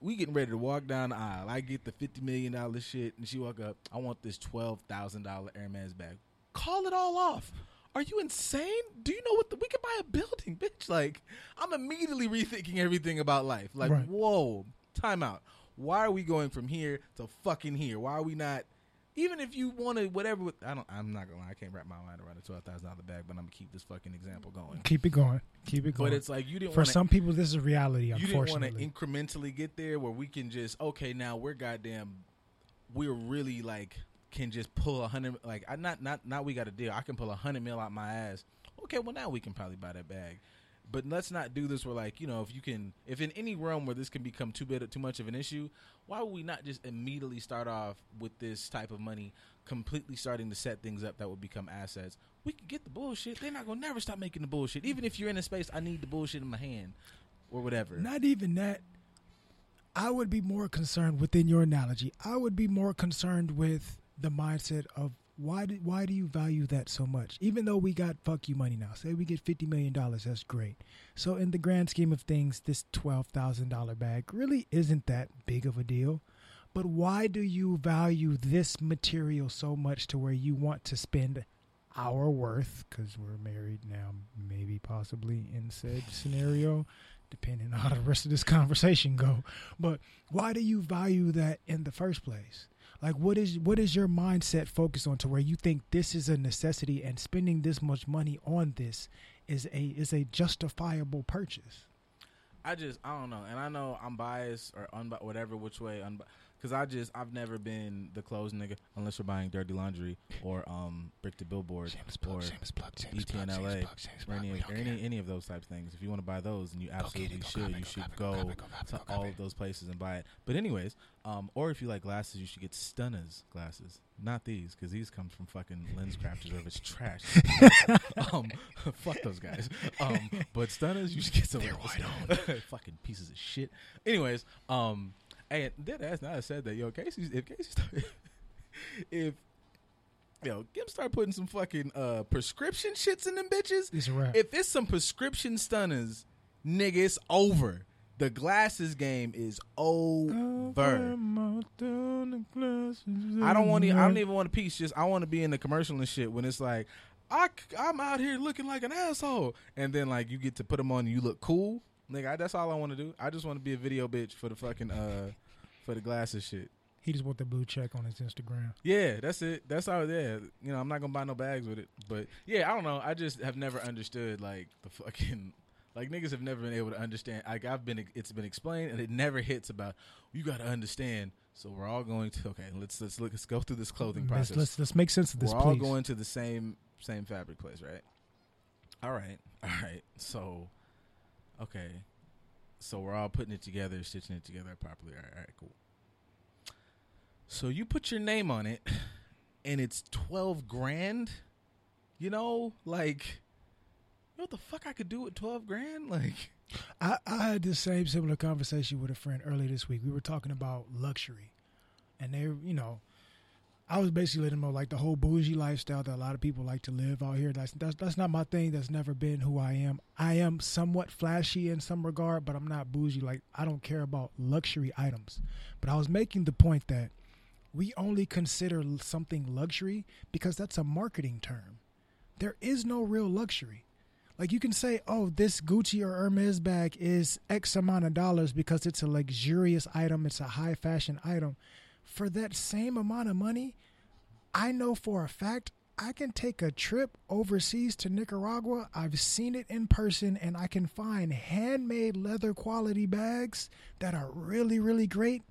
we getting ready to walk down the aisle. I get the fifty million dollar shit, and she walk up. I want this twelve thousand dollar Hermes bag. Call it all off. Are you insane? Do you know what the, we could buy a building, bitch? Like I'm immediately rethinking everything about life. Like Right. whoa, time out. Why are we going from here to fucking here? Why are we not even if you want to whatever. I don't. I'm not gonna lie. I can't wrap my mind around a twelve thousand dollar bag, but I'm gonna keep this fucking example going. Keep it going. Keep it going. But it's like you didn't For wanna, some people, this is reality. you didn't want to incrementally get there where we can just okay now we're goddamn we're really like can just pull a hundred like I not not not we got a deal. I can pull a hundred mil out my ass. Okay well now we can probably buy that bag. But let's not do this where like you know if you can if in any realm where this can become too bit too much of an issue why would we not just immediately start off with this type of money completely starting to set things up that will become assets? We can get the bullshit. They're not gonna never stop making the bullshit. Even if you're in a space I need the bullshit in my hand or whatever. Not even that. I would be more concerned within your analogy. I would be more concerned with the mindset of why do, why do you value that so much? Even though we got fuck you money now. Say we get fifty million dollars, that's great. So in the grand scheme of things, this twelve thousand dollar bag really isn't that big of a deal. But why do you value this material so much to where you want to spend our worth because we're married now, maybe possibly in said scenario, depending on how the rest of this conversation go. But why do you value that in the first place? Like what is what is your mindset focused on to where you think this is a necessity and spending this much money on this is a is a justifiable purchase? I just I don't know, and I know I'm biased or unbi- whatever which way, because I just I've never been the clothes nigga unless you're buying dirty laundry or um brick to billboard or ETNLA or any or any any of those type of things. If you want to buy those, and you absolutely should, you should go to all of those places and buy it. But anyways, um, or if you like glasses, you should get Stunners glasses, not these, because these come from fucking LensCrafters or if it's trash. um, fuck those guys. Um, but Stunners, you should get some. They're fucking pieces of shit. Anyways, um, and dead ass. Now I said that, yo, Casey, if Casey started, if yo, Kim start putting some fucking uh prescription shits in them bitches. It's a wrap. If it's some prescription stunners, nigga, it's over. The glasses game is over. I don't want. to I don't even want a piece. Just I want to be in the commercial and shit when it's like, I I'm out here looking like an asshole, and then like you get to put them on and you look cool, nigga. I, that's all I want to do. I just want to be a video bitch for the fucking uh for the glasses shit. He just want the blue check on his Instagram. Yeah, that's it. That's how. Yeah, you know, I'm not gonna buy no bags with it, but yeah, I don't know. I just have never understood like the fucking like niggas have never been able to understand. Like I've been, it's been explained, and it never hits about you got to understand. So we're all going to okay. Let's let's look. Let's go through this clothing Let's, process. let's let's make sense of this, we're all please. going to the same same fabric place, right? All right, all right. So, okay, so we're all putting it together, stitching it together properly. All right, all right, cool. So you put your name on it, and it's twelve grand. You know, like, you know what the fuck I could do with twelve grand? Like, I, I had this same similar conversation with a friend earlier this week. We were talking about luxury, and they, you know, I was basically letting them know like the whole bougie lifestyle that a lot of people like to live out here. That's that's that's not my thing. That's never been who I am. I am somewhat flashy in some regard, but I'm not bougie. Like I don't care about luxury items. But I was making the point that we only consider something luxury because that's a marketing term. There is no real luxury. Like you can say, oh, this Gucci or Hermes bag is X amount of dollars because it's a luxurious item, it's a high fashion item. For that same amount of money, I know for a fact I can take a trip overseas to Nicaragua. I've seen it in person and I can find handmade leather quality bags that are really, really great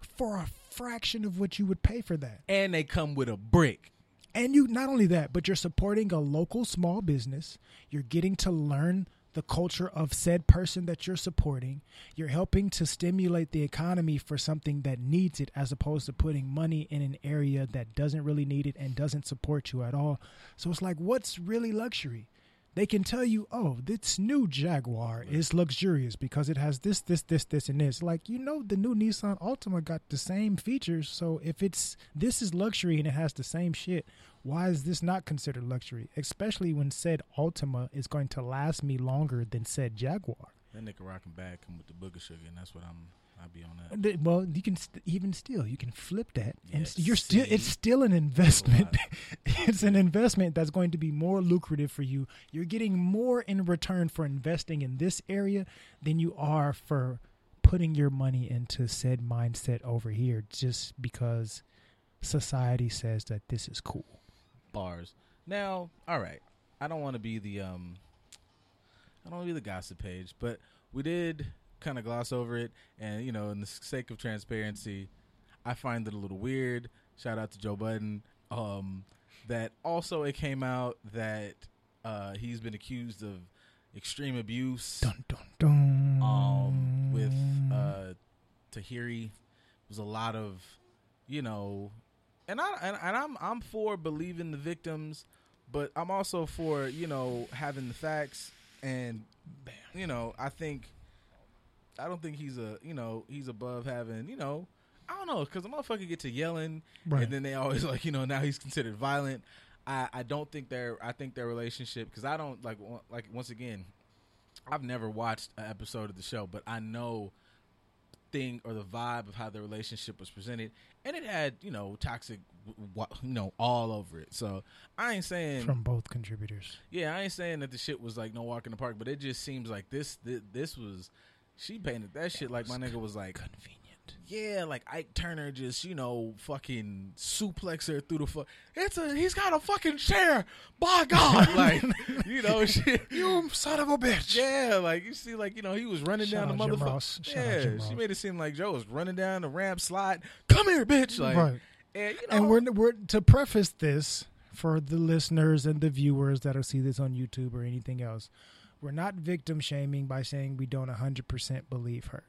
for a fraction of what you would pay for that. and they come with a brick. And you not only that, but you're supporting a local small business. You're getting to learn the culture of said person that you're supporting. You're helping to stimulate the economy for something that needs it as opposed to putting money in an area that doesn't really need it and doesn't support you at all. So it's like what's really luxury? They can tell you, "Oh, this new Jaguar is luxurious because it has this this this this and this." Like, you know, the new Nissan Altima got the same features, so if it's this is luxury and it has the same shit, why is this not considered luxury? Especially when said Altima is going to last me longer than said Jaguar. That Nicaraguan bag come with the booger sugar, and that's what I'm. I'll be on that. Well, you can st- even still you can flip that, and Yes, you're still it's still an investment. it's an investment that's going to be more lucrative for you. You're getting more in return for investing in this area than you are for putting your money into said mindset over here, just because society says that this is cool. Bars. Now, all right. I don't want to be the um I don't want to be the gossip page, but we did kind of gloss over it and you know, in the sake of transparency, I find it a little weird. Shout out to Joe Budden. Um that also it came out that uh he's been accused of extreme abuse Dun dun dun. um with uh Tahiry was a lot of you know and I and, and I'm I'm for believing the victims but I'm also for you know having the facts and you know I think I don't think he's a you know he's above having you know I don't know because the motherfucker get to yelling Right. and then they always like you know now he's considered violent I I don't think their I think their relationship because I don't like like once again I've never watched an episode of the show, but I know thing or the vibe of how the relationship was presented, and it had you know toxic, you know, all over it. So I ain't saying, from both contributors. yeah, I ain't saying that the shit was like no walk in the park, but it just seems like this, this, this was. She painted that shit like my nigga was like Convenient. Yeah, like Ike Turner just you know fucking suplex her through the fuck. It's a he's got a fucking chair. By God, like you know shit. You son of a bitch. Yeah, like you see, like you know, he was running Shout down the motherfucker. Yeah, she made it seem like Joe was running down the ramp slide. Come here, bitch! Like, right. and you know, And we're we're to preface this for the listeners and the viewers that'll see this on YouTube or anything else. We're not victim shaming by saying we don't 100% believe her.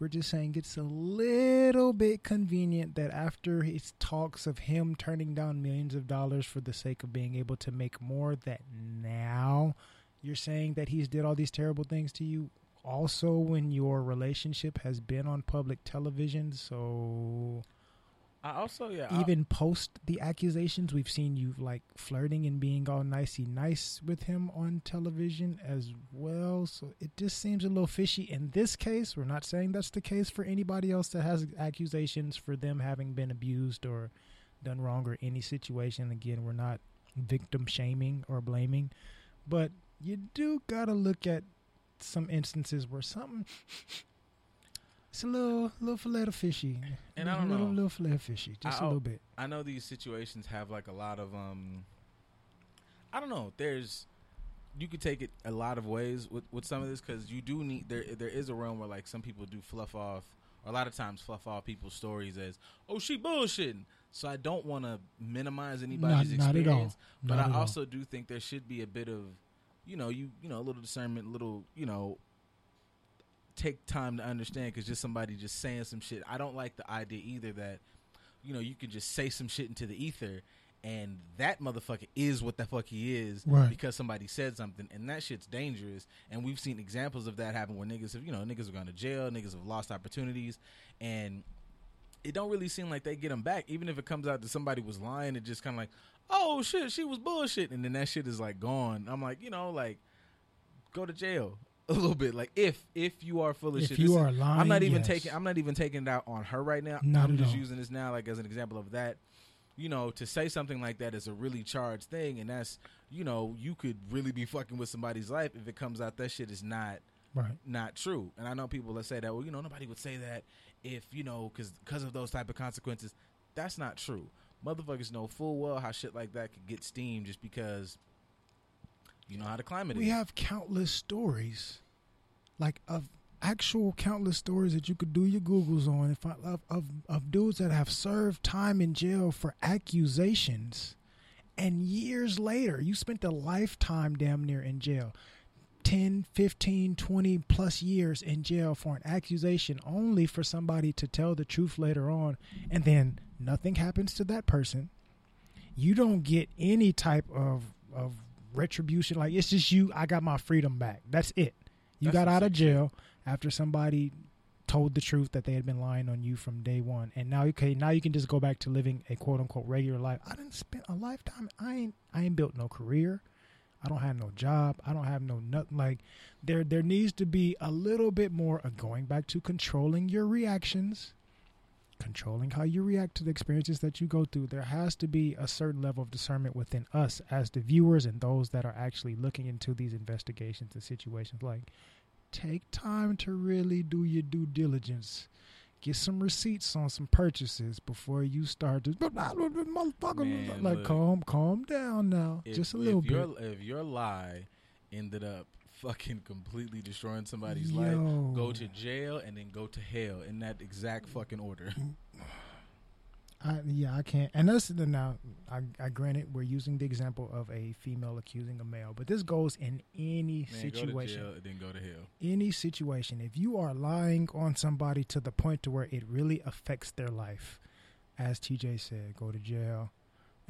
We're just saying it's a little bit convenient that after his talks of him turning down millions of dollars for the sake of being able to make more, that now you're saying that he's did all these terrible things to you. Also, when your relationship has been on public television, so I also yeah, I- even post the accusations, we've seen you like flirting and being all nicey nice with him on television as well. So it just seems a little fishy. In this case, we're not saying that's the case for anybody else that has accusations for them having been abused or done wrong or any situation. Again, we're not victim shaming or blaming, but you do gotta look at some instances where something. It's a little, little fillet of fishy, And I don't little, know. little fillet of fishy, just a I- little bit. I know these situations have like a lot of um, I don't know. There's you could take it a lot of ways with with some of this because you do need there there is a realm where like some people do fluff off or a lot of times fluff off people's stories as oh she bullshitting. So I don't want to minimize anybody's not at all. experience, but Not I at all. also do think there should be a bit of you know you you know a little discernment, a little you know take time to understand because just somebody just saying some shit. I don't like the idea either that you know you can just say some shit into the ether and that motherfucker is what the fuck he is Right. because somebody said something and that shit's dangerous and we've seen examples of that happen where niggas have you know niggas have gone to jail niggas have lost opportunities and it don't really seem like they get them back even if it comes out that somebody was lying it just kind of like oh shit she was bullshit and then that shit is like gone i'm like you know like go to jail a little bit like if if you are full of If shit you are lying, i'm not even yes. taking i'm not even taking it out on her right now Not i'm just all. using this now like as an example of that you know to say something like that is a really charged thing and that's you know you could really be fucking with somebody's life if it comes out that shit is not Right. not true. And I know people that say that, well, you know, nobody would say that if, you know, because because of those type of consequences. That's not true. Motherfuckers know full well how shit like that could get steam just because you know how the climate We is. have countless stories, like of actual countless stories that you could do your googles on. If I, of of of dudes that have served time in jail for accusations, and years later, you spent a lifetime damn near in jail. 10, 15, 20 plus years in jail for an accusation only for somebody to tell the truth later on and then nothing happens to that person you don't get any type of of retribution. Like it's just you. I got my freedom back. That's it. You That's got out of jail after somebody told the truth that they had been lying on you from day one, and now okay, now you can just go back to living a quote unquote regular life. I didn't spend a lifetime. I ain't. I ain't built no career. I don't have no job. I don't have no nothing. Like there, there needs to be a little bit more of going back to controlling your reactions controlling how you react to the experiences that you go through. There has to be a certain level of discernment within us as the viewers and those that are actually looking into these investigations and situations. Like, take time to really do your due diligence. get some receipts on some purchases before you start to motherfucker Man, like look. calm calm down now If- just a little if bit Your, if your lie ended up fucking completely destroying somebody's Yo. life, go to jail and then go to hell in that exact fucking order. Mm. I, yeah, I can't. And this now, I, I granted we're using the example of a female accusing a male, but this goes in any Man, go to situation. jail then go to hell. Any situation. If you are lying on somebody to the point to where it really affects their life, as TJ said, go to jail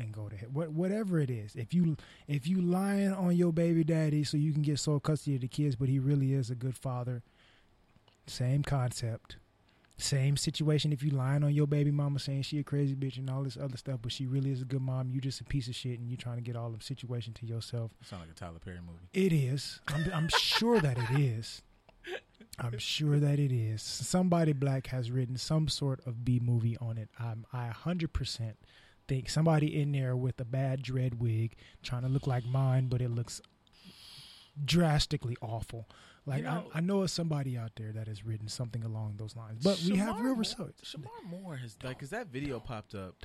and go to hell. What, whatever it is. If you if you lying on your baby daddy so you can get sole custody of the kids, but he really is a good father, same concept. Same situation if you lying on your baby mama saying she a crazy bitch and all this other stuff, but she really is a good mom. You just a piece of shit and you trying to get all the situation to yourself. Sound like a Tyler Perry movie. It is. I'm, I'm sure that it is. I'm sure that it is. Somebody black has written some sort of B movie on it. I'm, I 100% think somebody in there with a bad dread wig trying to look like mine, but it looks drastically awful. Like You know- I, I know it's somebody out there that has written something along those lines, but we have Shemar real Moore- results. Shemar Moore has like, cause that video popped up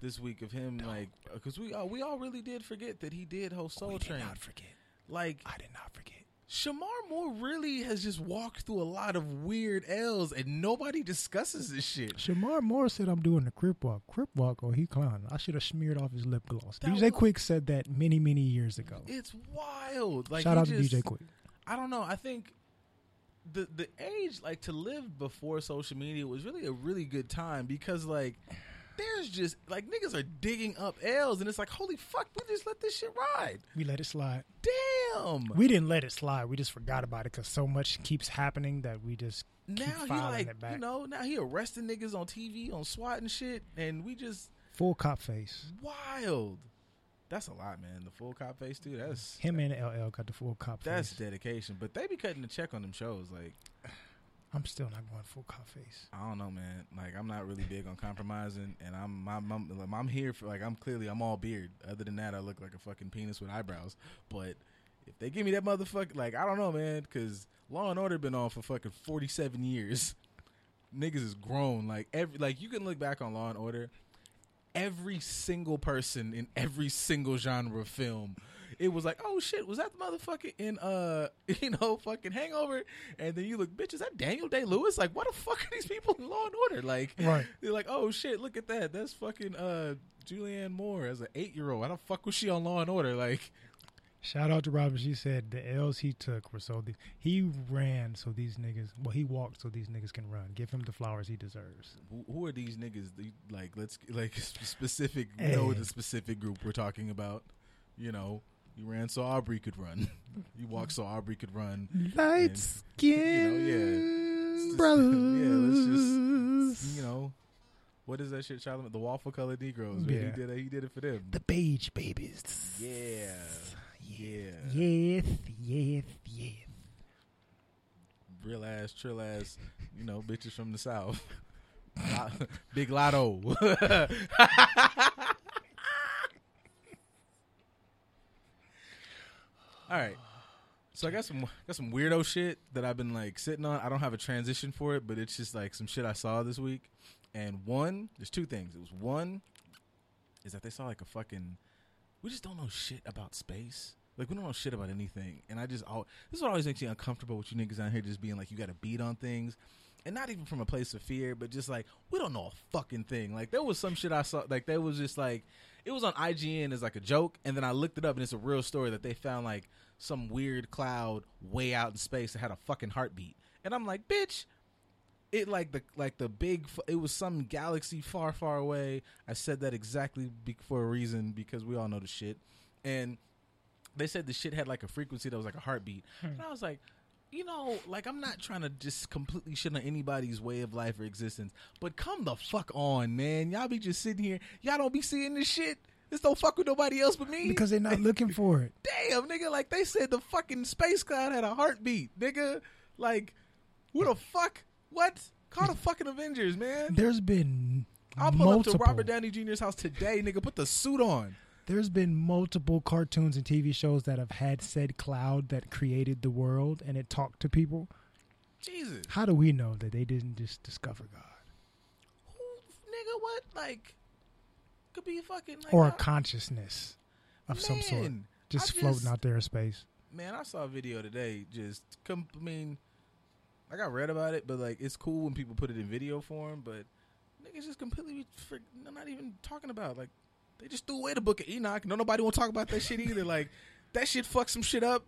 this week of him like, cause we uh, we all really did forget that he did host Soul we did Train. not forget. Like I did not forget. Shemar Moore really has just walked through a lot of weird L's, and nobody discusses this shit. Shemar Moore said I'm doing the crip walk. Crip walk, or he clowning. I should have smeared off his lip gloss. That DJ was- Quick said that many, many years ago. It's wild. Like Shout out to DJ Quik. I don't know. I think the the age like to live before social media was really a really good time because like there's just like niggas are digging up L's and it's like holy fuck we just let this shit ride. We let it slide. Damn. We didn't let it slide. We just forgot about it because so much keeps happening that we just now he like you know now he arresting niggas on TV on SWAT and shit and we just Full cop face. wild. That's a lot, man. The full cop face too. That's Him and LL got the full cop that's face. dedication. But they be cutting the check on them shows. Like I'm still not going full cop face. I don't know, man. Like I'm not really big on compromising, and I'm I'm I'm, I'm here for like I'm clearly I'm all beard. Other than that, I look like a fucking penis with eyebrows. But if they give me that motherfucker, like I don't know, man, because Law and Order been on for fucking 47 years. Niggas is grown. Like every like you can look back on Law and Order. Every single person in every single genre of film, it was like, oh shit, was that the motherfucker in uh, you know, fucking Hangover? And then you look, bitch, is that Daniel Day Lewis? Like, what the fuck are these people in Law and Order? Like, Right. they're like, oh shit, look at that, that's fucking uh, Julianne Moore as an eight year old. How the fuck was she on Law and Order? Like, Shout out to Robin. She said the L's he took were so the, he ran so these niggas. Well, he walked so these niggas can run. Give him the flowers he deserves. who, who are these niggas? Like, let's like specific. You know the specific group we're talking about. You know, you ran so Aubrey could run. you walked so Aubrey could run. Light And, skin you know, yeah. brothers. Yeah, let's just you know, what is that shit? Charlamagne, the waffle colored Negroes. Man, Yeah. He did it. He did it for them. the beige babies. Yeah, yeah. Yes, yes, yes. Real ass, trill ass. You know, bitches from the south. Big Latto. All right. So I got some got some weirdo shit that I've been like sitting on. I don't have a transition for it, but it's just like some shit I saw this week. And one, there's two things. It was one is that they saw like a fucking we just don't know shit about space. Like we don't know shit about anything. And I just all this is what always makes me uncomfortable with you niggas out here just being like you got to beat on things. And not even from a place of fear, but just like we don't know a fucking thing. Like there was some shit I saw like there was just like it was on IGN as like a joke and then I looked it up and it's a real story that they found like some weird cloud way out in space that had a fucking heartbeat. And I'm like, "Bitch, it like the like the big it was some galaxy far far away i said that exactly be- for a reason because we all know the shit and they said the shit had like a frequency that was like a heartbeat hmm. and i was like you know like i'm not trying to just completely shit on anybody's way of life or existence but come the fuck on man y'all be just sitting here y'all don't be seeing this shit this don't fuck with nobody else but me Because they're not looking for it. damn, nigga, like they said the fucking space cloud had a heartbeat, nigga. Like, who the fuck? What? Call the fucking Avengers, man. There's been I'll pull multiple. up to Robert Downey Jr.'s house today, nigga. Put the suit on. There's been multiple cartoons and TV shows that have had said cloud that created the world and it talked to people. Jesus. How do we know that they didn't just discover God? Who, nigga, what? Like, could be fucking like, or a consciousness of some sort, Man, just floating out there in space. Man, I saw a video today. Just, com- I mean, like I read about it, but like it's cool when people put it in video form. But niggas just completely, fr- not even talking about. Like, they just threw away the Book of Enoch. No, nobody want to talk about that shit either. Like, that shit fucked some shit up.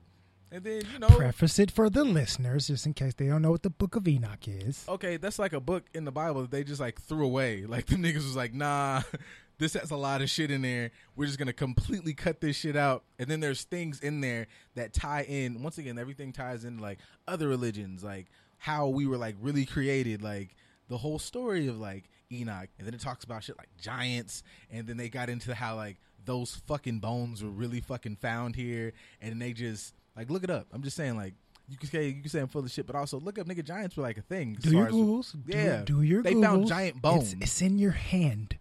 And then you know, Preface it for the listeners, just in case they don't know what the Book of Enoch is. okay, that's like a book in the Bible that they just like threw away. Like the niggas was like, nah, this has a lot of shit in there. We're just gonna completely cut this shit out. And then there's things in there that tie in. Once again, everything ties in like other religions, like how we were like really created, like the whole story of like Enoch. And then it talks about shit like giants. And then they got into how like those fucking bones were really fucking found here. And they just like look it up. I'm just saying like. You can say you can say I'm full of shit, but also look up nigga giants were like a thing. Do your googles. Yeah, do, your ghouls. they googles. found giant bones, It's, it's in your hand.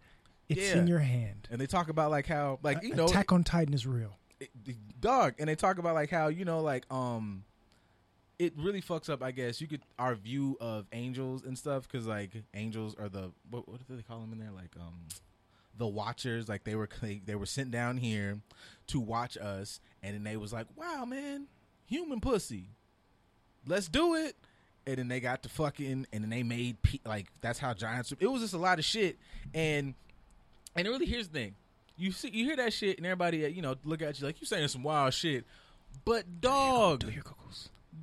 It's Yeah. in your hand. and they talk about like how like you know Attack on Titan is real. it- it- dog, and they talk about like how you know like um, it really fucks up. I guess you could our view of angels and stuff because like angels are the what, what do they call them in there like um. The watchers, like they were, they, they were sent down here to watch us, and then they was like, "Wow, man, human pussy, let's do it." And then they got to fucking, and then they made pe- like that's how giants. It was just a lot of shit, and and really, here's the thing: you see, you hear that shit, and everybody, you know, look at you like you saying some wild shit. But dog, Do your.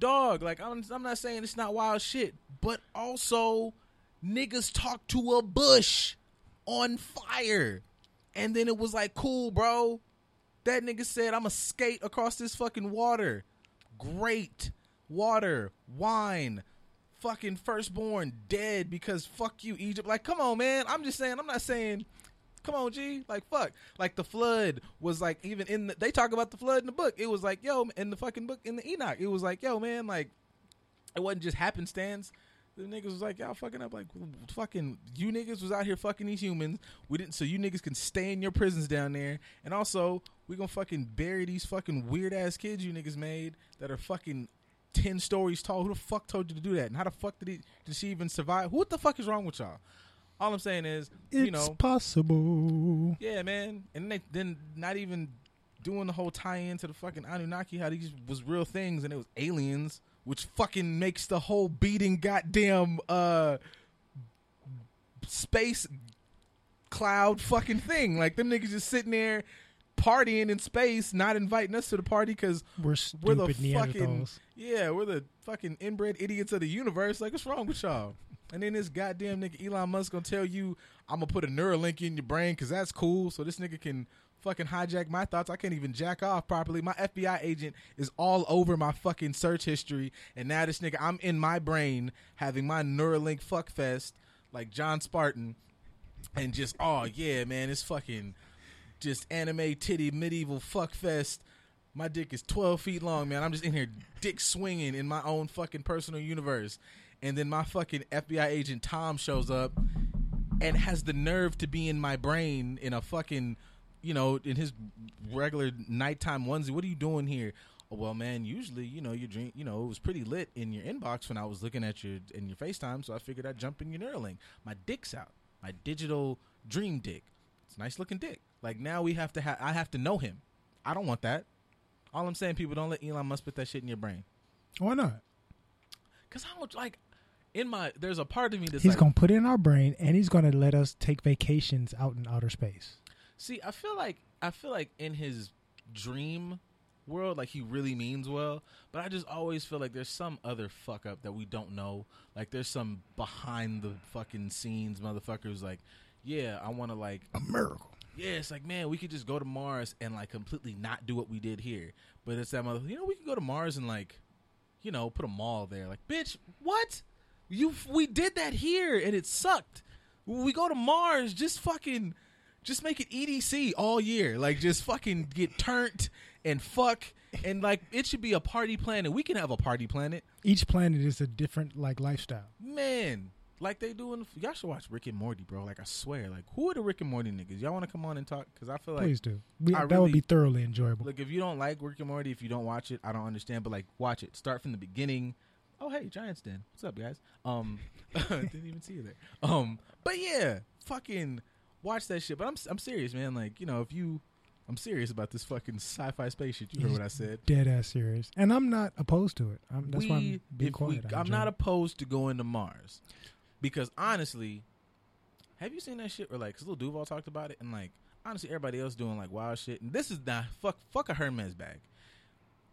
Dog, like I'm, I'm not saying it's not wild shit, but also niggas talk to a bush on fire, and then it was like, cool, bro. That nigga said, "I'ma skate across this fucking water." Great water, wine, fucking firstborn dead because fuck you, Egypt. Like, come on, man. I'm just saying. I'm not saying. Come on, G. Like, fuck. Like the flood was like even in the, they talk about the flood in the book. It was like, yo, in the fucking book in the Enoch, it was like, yo, man, like it wasn't just happenstance. The niggas was like, y'all fucking up. Like, fucking, you niggas was out here fucking these humans. We didn't, so you niggas can stay in your prisons down there. And also, we gonna fucking bury these fucking weird ass kids you niggas made that are fucking 10 stories tall. Who the fuck told you to do that? And how the fuck did, he, did she even survive? What the fuck is wrong with y'all? All I'm saying is, It's you know, possible. yeah, man. And they then not even doing the whole tie-in to the fucking Anunnaki, how these was real things and it was aliens, which fucking makes the whole beating goddamn uh space cloud fucking thing. Like them niggas just sitting there partying in space, not inviting us to the party because We're we're the stupid fucking yeah, we're the fucking inbred idiots of the universe. Like, what's wrong with y'all? And then this goddamn nigga Elon Musk gonna tell you I'm gonna put a Neuralink in your brain because that's cool. So this nigga can fucking hijack my thoughts. I can't even jack off properly. My FBI agent is all over my fucking search history, and now this nigga I'm in my brain having my Neuralink fuck fest like John Spartan, and just oh yeah, man, it's fucking just anime titty medieval fuck fest. My dick is 12 feet long, man. I'm just in here dick swinging in my own fucking personal universe. And then my fucking FBI agent Tom shows up and has the nerve to be in my brain in a fucking, you know, in his regular nighttime onesie. What are you doing here? "Oh, Well, man, usually, you know, your dream, you know, it was pretty lit in your inbox when I was looking at your in your FaceTime, so I figured I'd jump in your Neuralink. My dick's out. My digital dream dick. It's a nice looking dick. Like now we have to have I have to know him. I don't want that. All I'm saying, people, don't let Elon Musk put that shit in your brain. Why not? Cause I don't like in my there's a part of me that's He's like, gonna put it in our brain, and he's gonna let us take vacations out in outer space. See, I feel like I feel like in his dream world, like he really means well, but I just always feel like there's some other fuck up that we don't know. Like there's some behind the fucking scenes motherfuckers like, yeah, I want to like A miracle. yeah, it's like, man, we could just go to Mars and like completely not do what we did here. But it's that mother, you know, we could go to Mars and like, you know, put a mall there. Like, bitch, what? You we did that here and it sucked. We go to Mars, just fucking, just make it EDC all year. Like, just fucking get turned and fuck and like it should be a party planet. We can have a party planet, Each planet is a different like lifestyle. man. Like they do in y'all should watch Rick and Morty, bro. Like I swear, like who are the Rick and Morty niggas? Y'all want to come on and talk? Because I feel like Please do. We, that would be thoroughly enjoyable. Look, if you don't like Rick and Morty, if you don't watch it, I don't understand. But like, watch it. Start from the beginning. Oh, hey, Giants Den. What's up, guys? Um, didn't even see you there. Um, but yeah, fucking watch that shit. But I'm I'm serious, man. Like you know, if you, I'm serious about this fucking sci-fi space shit. You heard what I said. Dead ass serious, and I'm not opposed to it. I'm, that's we, why I'm being quiet. we, I'm not opposed to going to Mars because honestly, have you seen that shit? Or like, cause Lil Duval talked about it, and like, honestly, everybody else doing like wild shit. And this is not fuck fuck a Hermes bag.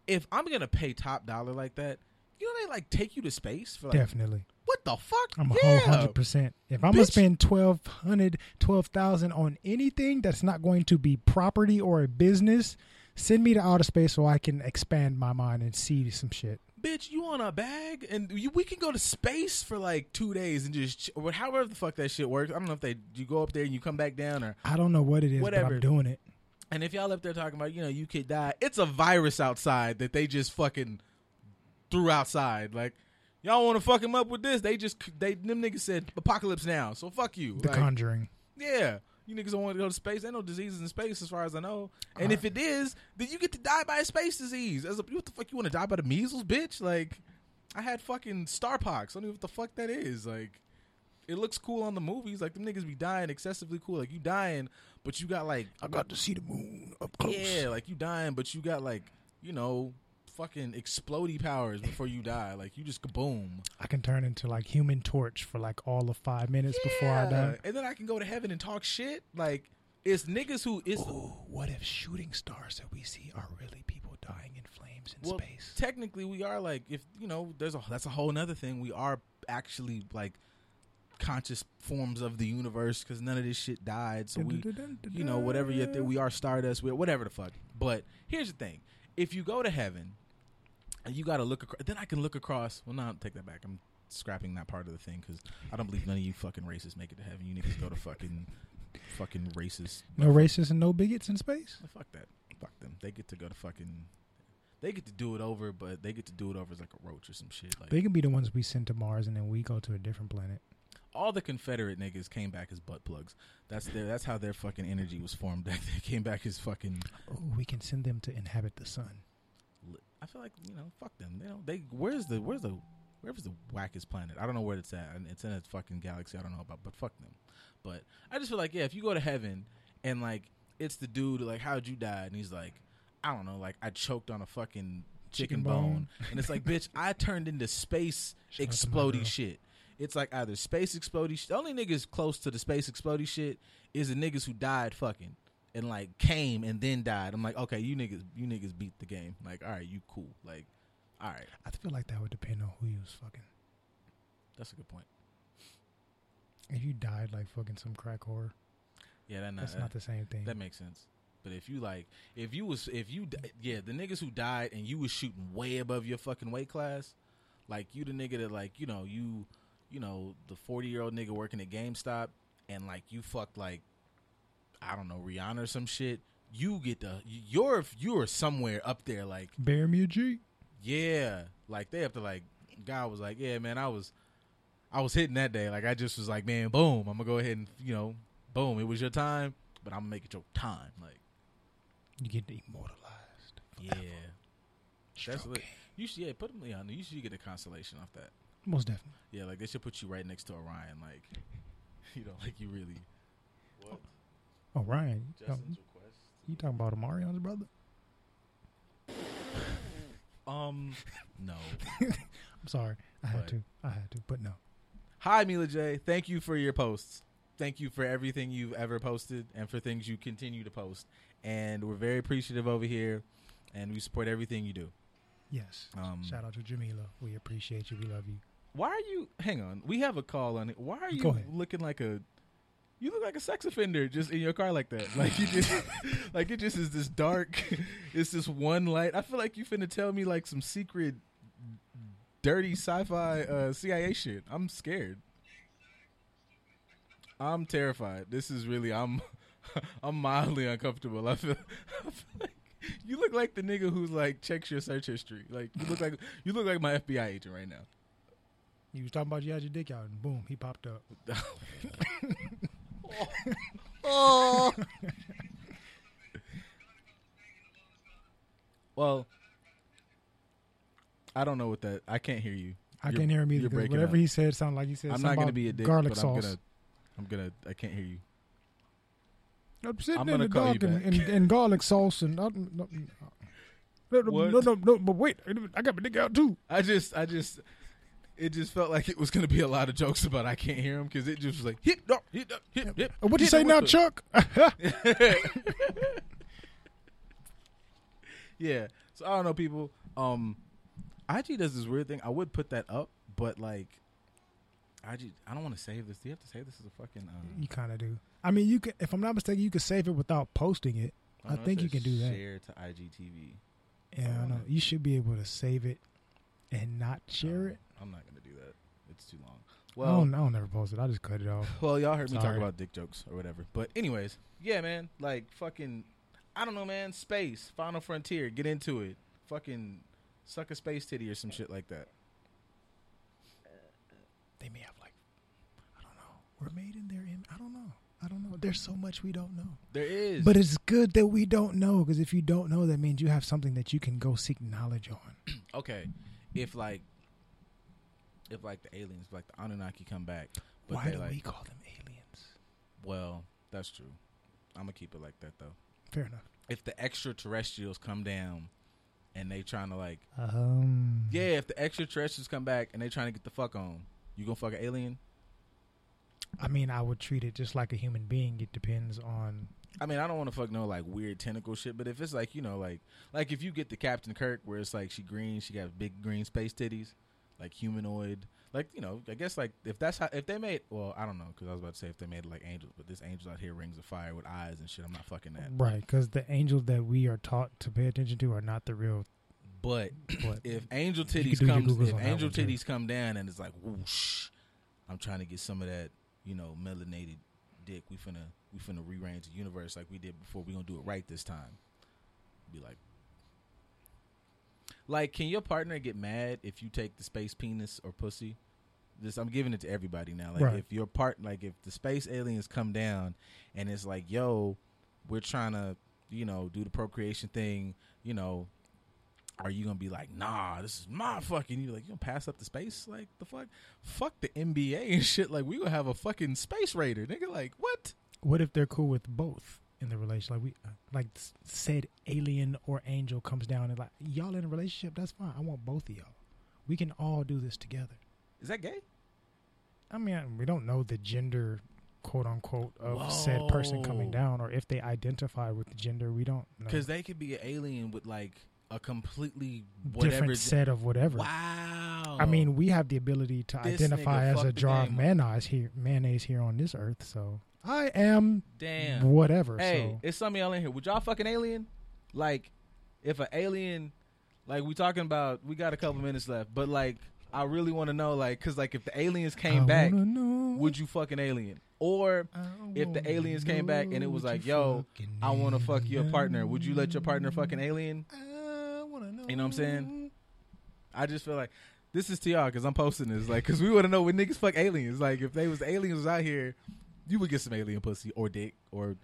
If I'm gonna pay top dollar like that, you know they like take you to space for like definitely. what the fuck? I'm a yeah. whole hundred percent. If I'm gonna spend twelve hundred, twelve thousand on anything that's not going to be property or a business, send me to outer space so I can expand my mind and see some shit. bitch, you on a bag, and you, we can go to space for like two days and just or however the fuck that shit works. I don't know if they you go up there and you come back down, or I don't know what it is, Whatever. I'm doing it. and if y'all up there talking about you know you could die, it's a virus outside that they just fucking threw outside. Like y'all want to fuck him up with this? They just they them niggas said apocalypse now, so fuck you. The Like, Conjuring. yeah. You niggas don't want to go to space. Ain't no diseases in space, as far as I know. And Uh, if it is, then you get to die by a space disease. As a, what the fuck you want to die by the measles, bitch? Like, I had fucking starpox. I don't know what the fuck that is. Like, it looks cool on the movies. Like them niggas be dying excessively cool. Like you dying, but you got like I got to see the moon up close. yeah, like you dying, but you got like you know fucking explodey powers before you die. Like you just kaboom. I can turn into like Human Torch for like all of five minutes before I die. and then I can go to heaven and talk shit. Like it's niggas who is. Ooh, what if shooting stars that we see are really people dying in flames in well, space? technically we are like if you know there's a that's a whole nother thing. We are actually like conscious forms of the universe because none of this shit died. So we you know whatever you th- we are stardust we're whatever the fuck but here's the thing if you go to heaven you got to look across then i can look across well no I'll take that back i'm scrapping that part of the thing because i don't believe none of you fucking racists make it to heaven you niggas go to fucking fucking racist No racists and no bigots in space. fuck that fuck them they get to go to fucking they get to do it over but they get to do it over as like a roach or some shit like They can be the ones we send to Mars and then we go to a different planet. all the Confederate niggas came back as butt plugs. That's their. That's how their fucking energy was formed. they came back as fucking Oh, we can send them to inhabit the sun. I feel like you know, fuck them. You know, they where's the where's the where's the wackest planet? I don't know where it's at. and It's in a fucking galaxy I don't know about, but fuck them. But I just feel like yeah, if you go to heaven and like it's the dude like how'd you die, and he's like I don't know, like I choked on a fucking chicken, Chicken bone. bone. and it's like bitch, I turned into space Shout explodey shit. It's like either space explodey. Sh- the only niggas close to the space explodey shit is the niggas who died fucking and like came and then died. I'm like, okay, you niggas, you niggas beat the game. Like, all right, you cool. Like, all right, I feel like that would depend on who you was fucking. that's a good point. If you died like fucking some crack whore, Yeah, that not, that's that, not the same thing. that makes sense. But if you like, if you was, if you, yeah, the niggas who died and you was shooting way above your fucking weight class, like you the nigga that like, you know, you, you know, the 40 year old nigga working at GameStop and like you fucked like, I don't know, Rihanna or some shit. You get the, you're, you're somewhere up there like, Bear me a G. Yeah, like they have to like. Guy was like, "Yeah, man, I was, I was hitting that day. Like I just was like, man, boom, I'm gonna go ahead and you know, boom, it was your time, but I'm gonna make it your time. Like, You get immortalized. yeah, forever. that's Stroking. what you should. Yeah, put them. Yeah, you should get a constellation off that. Most definitely. Yeah, like they should put you right next to Orion. Like, you know, like you really. What? Oh, Ryan. You, talking- request. you talking about Omarion's brother? Um, no. I'm sorry. I had But- to. I had to. But no. Hi, Mila J. Thank you for your posts. Thank you for everything you've ever posted and for things you continue to post. And we're very appreciative over here, and we support everything you do. Yes. Um, Shout out to Jamila. We appreciate you. We love you. Why are you? Hang on, we have a call on it. Why are you ahead. looking like a? You look like a sex offender just in your car like that. Like you just, like it just is this dark. It's this one light. I feel like you finna tell me like some secret, dirty sci-fi uh, CIA shit. I'm scared. I'm terrified. This is really. I'm. I'm mildly uncomfortable. I feel. I feel like you look like the nigga who's like checks your search history. Like you look like you look like my FBI agent right now. You was talking about you had your dick out, and boom, he popped up. Oh. well, I don't know what that. I can't hear you. I You're- can't hear him either. you're 'cause breaking Whatever up. he said sounded like he said I'm not gonna about be a dick, garlic but sauce. I'm gonna. I'm gonna. I can't hear you. I'm sitting I'm in the dark and, and, and garlic sauce and no, no, no, no, What? no, no, no, but wait, I got my dick out too. I just, I just, it just felt like it was gonna be a lot of jokes about I can't hear him because it just was like hip, up, hip, up, hip, hip. What you say now, Chuck? yeah. So I don't know, people. Um, IG does this weird thing. I would put that up, but like, IG, I don't want to save this. Do you have to save this as a fucking? Uh, you kind of do. I mean, you can. If I'm not mistaken, you can save it without posting it. I it think you can do that. Share to IGTV. Yeah, I know. You should be able to save it and not share Uh, it. I'm not gonna do that. It's too long. Well, I Well, don't, I don't never post it. I just cut it off. Well, y'all heard me talk about dick jokes or whatever. But anyways, yeah, man, like fucking, I don't know, man. Space, Final Frontier, get into it. Fucking suck a space titty or some shit like that. They may have like, I don't know. We're made in their Im I don't know. I don't know. There's so much we don't know. There is, But it's good that we don't know because if you don't know, that means you have something that you can go seek knowledge on. okay, if like, if like the aliens, like the Anunnaki come back, but Why do like, we call them aliens? well, that's true. I'm gonna keep it like that though. Fair enough. If the extraterrestrials come down and they trying to like, Um, yeah, if the extraterrestrials come back and they trying to get the fuck on, you gonna fuck an alien? I mean, I would treat it just like a human being. It depends on. I mean, I don't want to fuck no like weird tentacle shit, but if it's like you know, like like if you get the Captain Kirk where it's like she green, she got big green space titties, like humanoid, like you know, I guess like if that's how if they made, well, I don't know because I was about to say if they made it like angels, but this angel out here rings of fire with eyes and shit, I'm not fucking that. Right, because the angels that we are taught to pay attention to are not the real. But What? if angel titties could do your comes, if angel too. titties come down and it's like whoosh, I'm trying to get some of that, you know, melanated dick. We finna we finna rearrange the universe like we did before. We gonna do it right this time. Be like, like, can your partner get mad if you take the space penis or pussy? This I'm giving it to everybody now. Like, Right. if your part, like, if the space aliens come down and it's like, yo, we're trying to, you know, do the procreation thing, you know, are you gonna be like, nah, this is my fucking? You like, you gonna pass up the space? Like the fuck, fuck the NBA and shit. Like we gonna have a fucking space raider, nigga. Like what? What if they're cool with both in the relationship. Like we, uh, like said, alien or angel comes down and like y'all in a relationship. That's fine. I want both of y'all. We can all do this together. Is that gay? I mean, we don't know the gender, quote unquote, of said person coming down, or if they identify with the gender. We don't know. Because they could be an alien with like a completely whatever. different set of whatever. Wow. I mean, we have the ability to This identify as a jar of mayonnaise here, mayonnaise here on this earth. So I am damn. whatever. Hey, so it's some of y'all in here. Would y'all fucking alien? Like, if an alien, like we talking about, we got a couple minutes left, but like, I really want to know, like, cause like if the aliens came I back, would you fucking alien? Or if the aliens came back and it was like, yo, I want to fuck your partner, would you let your partner fucking alien? I wanna know. You know what I'm saying? I just feel like this is to y'all because I'm posting this, like, because we want to know when niggas fuck aliens. Like, if they was aliens was out here, you would get some alien pussy or dick or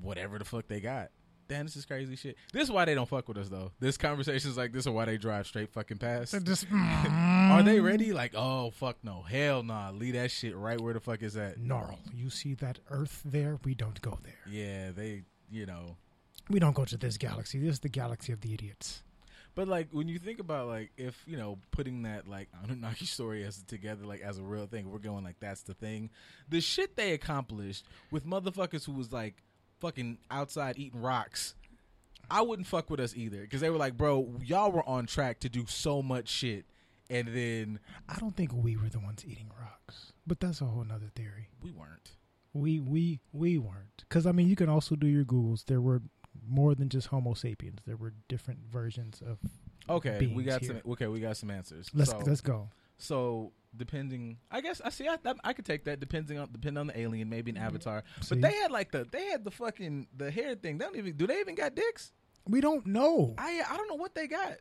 whatever the fuck they got. Damn, this is crazy shit. This is why they don't fuck with us though. This conversations like this are why they drive straight fucking past. Just Are they mm. ready? Like, oh fuck no, hell nah, leave that shit right where the fuck is that? Gnarl. You see that Earth there? We don't go there. Yeah, they, you know. We don't go to this galaxy. This is the galaxy of the idiots. But like when you think about like if you know putting that like Anunnaki story as together like as a real thing, we're going like that's the thing. The shit they accomplished with motherfuckers who was like fucking outside eating rocks. I wouldn't fuck with us either because they were like, bro, y'all were on track to do so much shit, and then I don't think we were the ones eating rocks, but that's a whole nother theory. we weren't. We we we weren't because I mean you can also do your googles. There were more than just Homo sapiens. There were different versions of. Okay, we got here. some. Okay, we got some answers. Let's so, let's go. so depending, I guess I see. I, that, I could take that depending on depending on the alien, maybe an mm-hmm. avatar. See? But they had like the they had the fucking the hair thing. They don't even do they even got dicks? We don't know. I I don't know what they got.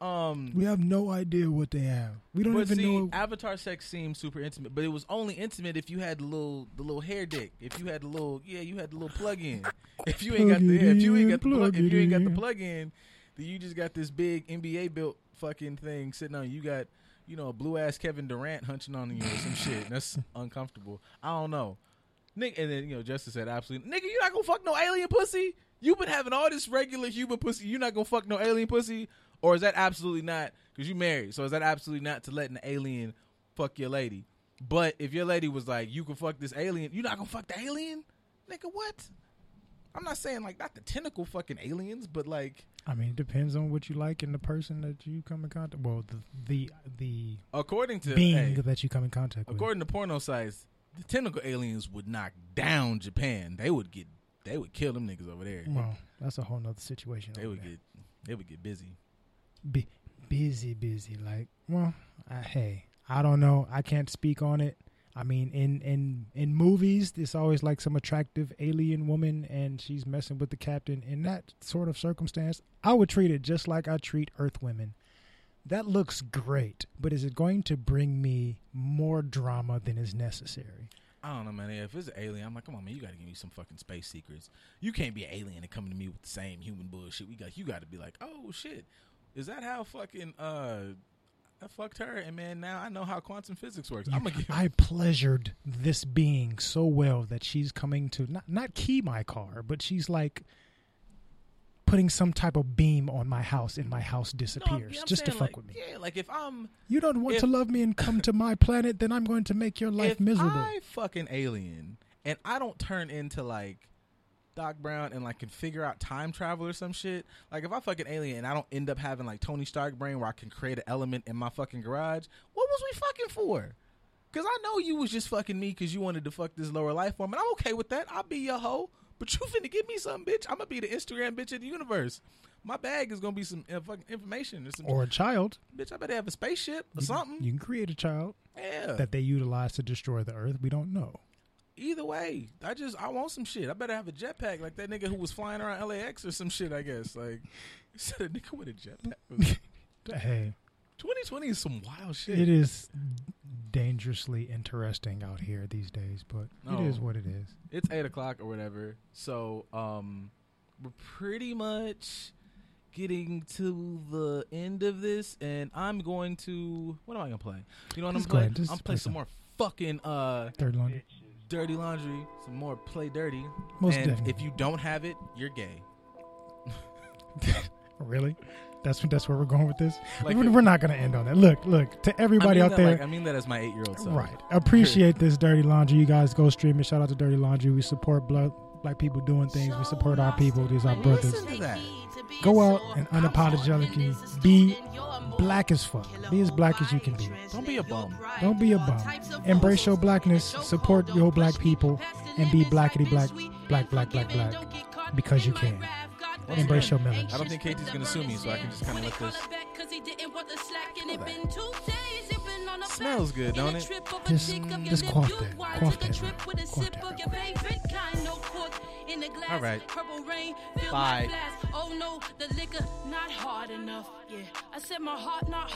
Um, We have no idea what they have. We don't even see, know. Avatar sex seemed super intimate, but it was only intimate if you had the little the little hair dick. If you had the little yeah, you had the little plug in. If you ain't got the if you ain't in, got the plug, plug if you ain't got the plug in, then you just got this big NBA built fucking thing sitting on. You got you know, a blue ass Kevin Durant hunching on you or some shit. That's uncomfortable. I don't know. Nick, and then you know, Justice said, absolutely, nigga, you not gonna fuck no alien pussy. You've been having all this regular human pussy. You're not gonna fuck no alien pussy, or is that absolutely not? Because you married, so is that absolutely not to letting an alien fuck your lady? But if your lady was like, you can fuck this alien, you're not gonna fuck the alien, nigga? What? I'm not saying like not the tentacle fucking aliens, but like I mean, it depends on what you like and the person that you come in contact. Well, the the the according to being hey, that you come in contact with. according to porno sites, the tentacle aliens would knock down Japan. They would get, they would kill them niggas over there. Well, that's a whole nother situation. They would there. get, they would get busy. Be- busy, busy. Like, well, I, hey, I don't know. I can't speak on it. I mean, in in in movies, it's always like some attractive alien woman, and she's messing with the captain. In that sort of circumstance, I would treat it just like I treat Earth women. That looks great, but is it going to bring me more drama than is necessary? I don't know, man. If it's an alien, I'm like, come on, man. You got to give me some fucking space secrets. You can't be an alien and coming to me with the same human bullshit. We got, you got to be like, oh shit, is that how fucking uh, I fucked her? And man, now I know how quantum physics works. I'm gonna. I pleasured this being so well that she's coming to not not key my car, but she's like putting some type of beam on my house and my house No, I'm- disappears I'm just to fuck like, with me. Yeah, like if I'm You don't want if- to love me and come to my planet, then I'm going to make your life if miserable. I fucking alien and I don't turn into like Doc Brown and like can figure out time travel or some shit. Like if I fucking alien and I don't end up having like Tony Stark brain where I can create an element in my fucking garage, what was we fucking for? Cause I know you was just fucking me because you wanted to fuck this lower life form, and I'm okay with that. I'll be your hoe, but you finna give me something, bitch. I'm gonna be the Instagram bitch of the universe. My bag is gonna be some uh, fucking information or some or a child. bitch. I better have a spaceship or something. You can create a child yeah. that they utilize to destroy the earth. We don't know. Either way, I just I want some shit. I better have a jetpack like that nigga who was flying around LAX or some shit. I guess like you said a nigga with a jetpack. Hey, 2020 is some wild shit. it is dangerously interesting out here these days, but Oh. it is what it is. It's eight o'clock or whatever. So um, we're pretty much getting to the end of this, and I'm going to what am I gonna play? You know what Just I'm go playing? ahead, I'm play play some some. more fucking uh Third laundry. Dirty laundry, some more play dirty. Most and definitely. if you don't have it, you're gay. Really? That's that's where we're going with this. Like we're, we're not going to end on that. Look, look to I everybody mean out there. like- I mean that as my eight year old son. Right. Appreciate this dirty laundry. You guys go stream it. Shout out to Dirty Laundry. We support black black people doing things. We support our people. These are brothers. Listen to that. Go out and unapologetically be black as fuck. Be as black as you can be. Don't be a bum. Don't be a bum. Embrace your blackness. Support your black people and be blackity black, black, black, black, black, because you can. Once Embrace again, your melanin. I don't think Katie's gonna sue me, so I can just kind of let this. Smells good, don't it? Just- just quaff that. Quaff that, man. Quaff that. All right. Purple rain, Bye. Oh no, the liquor not hard enough. Yeah, I said my heart not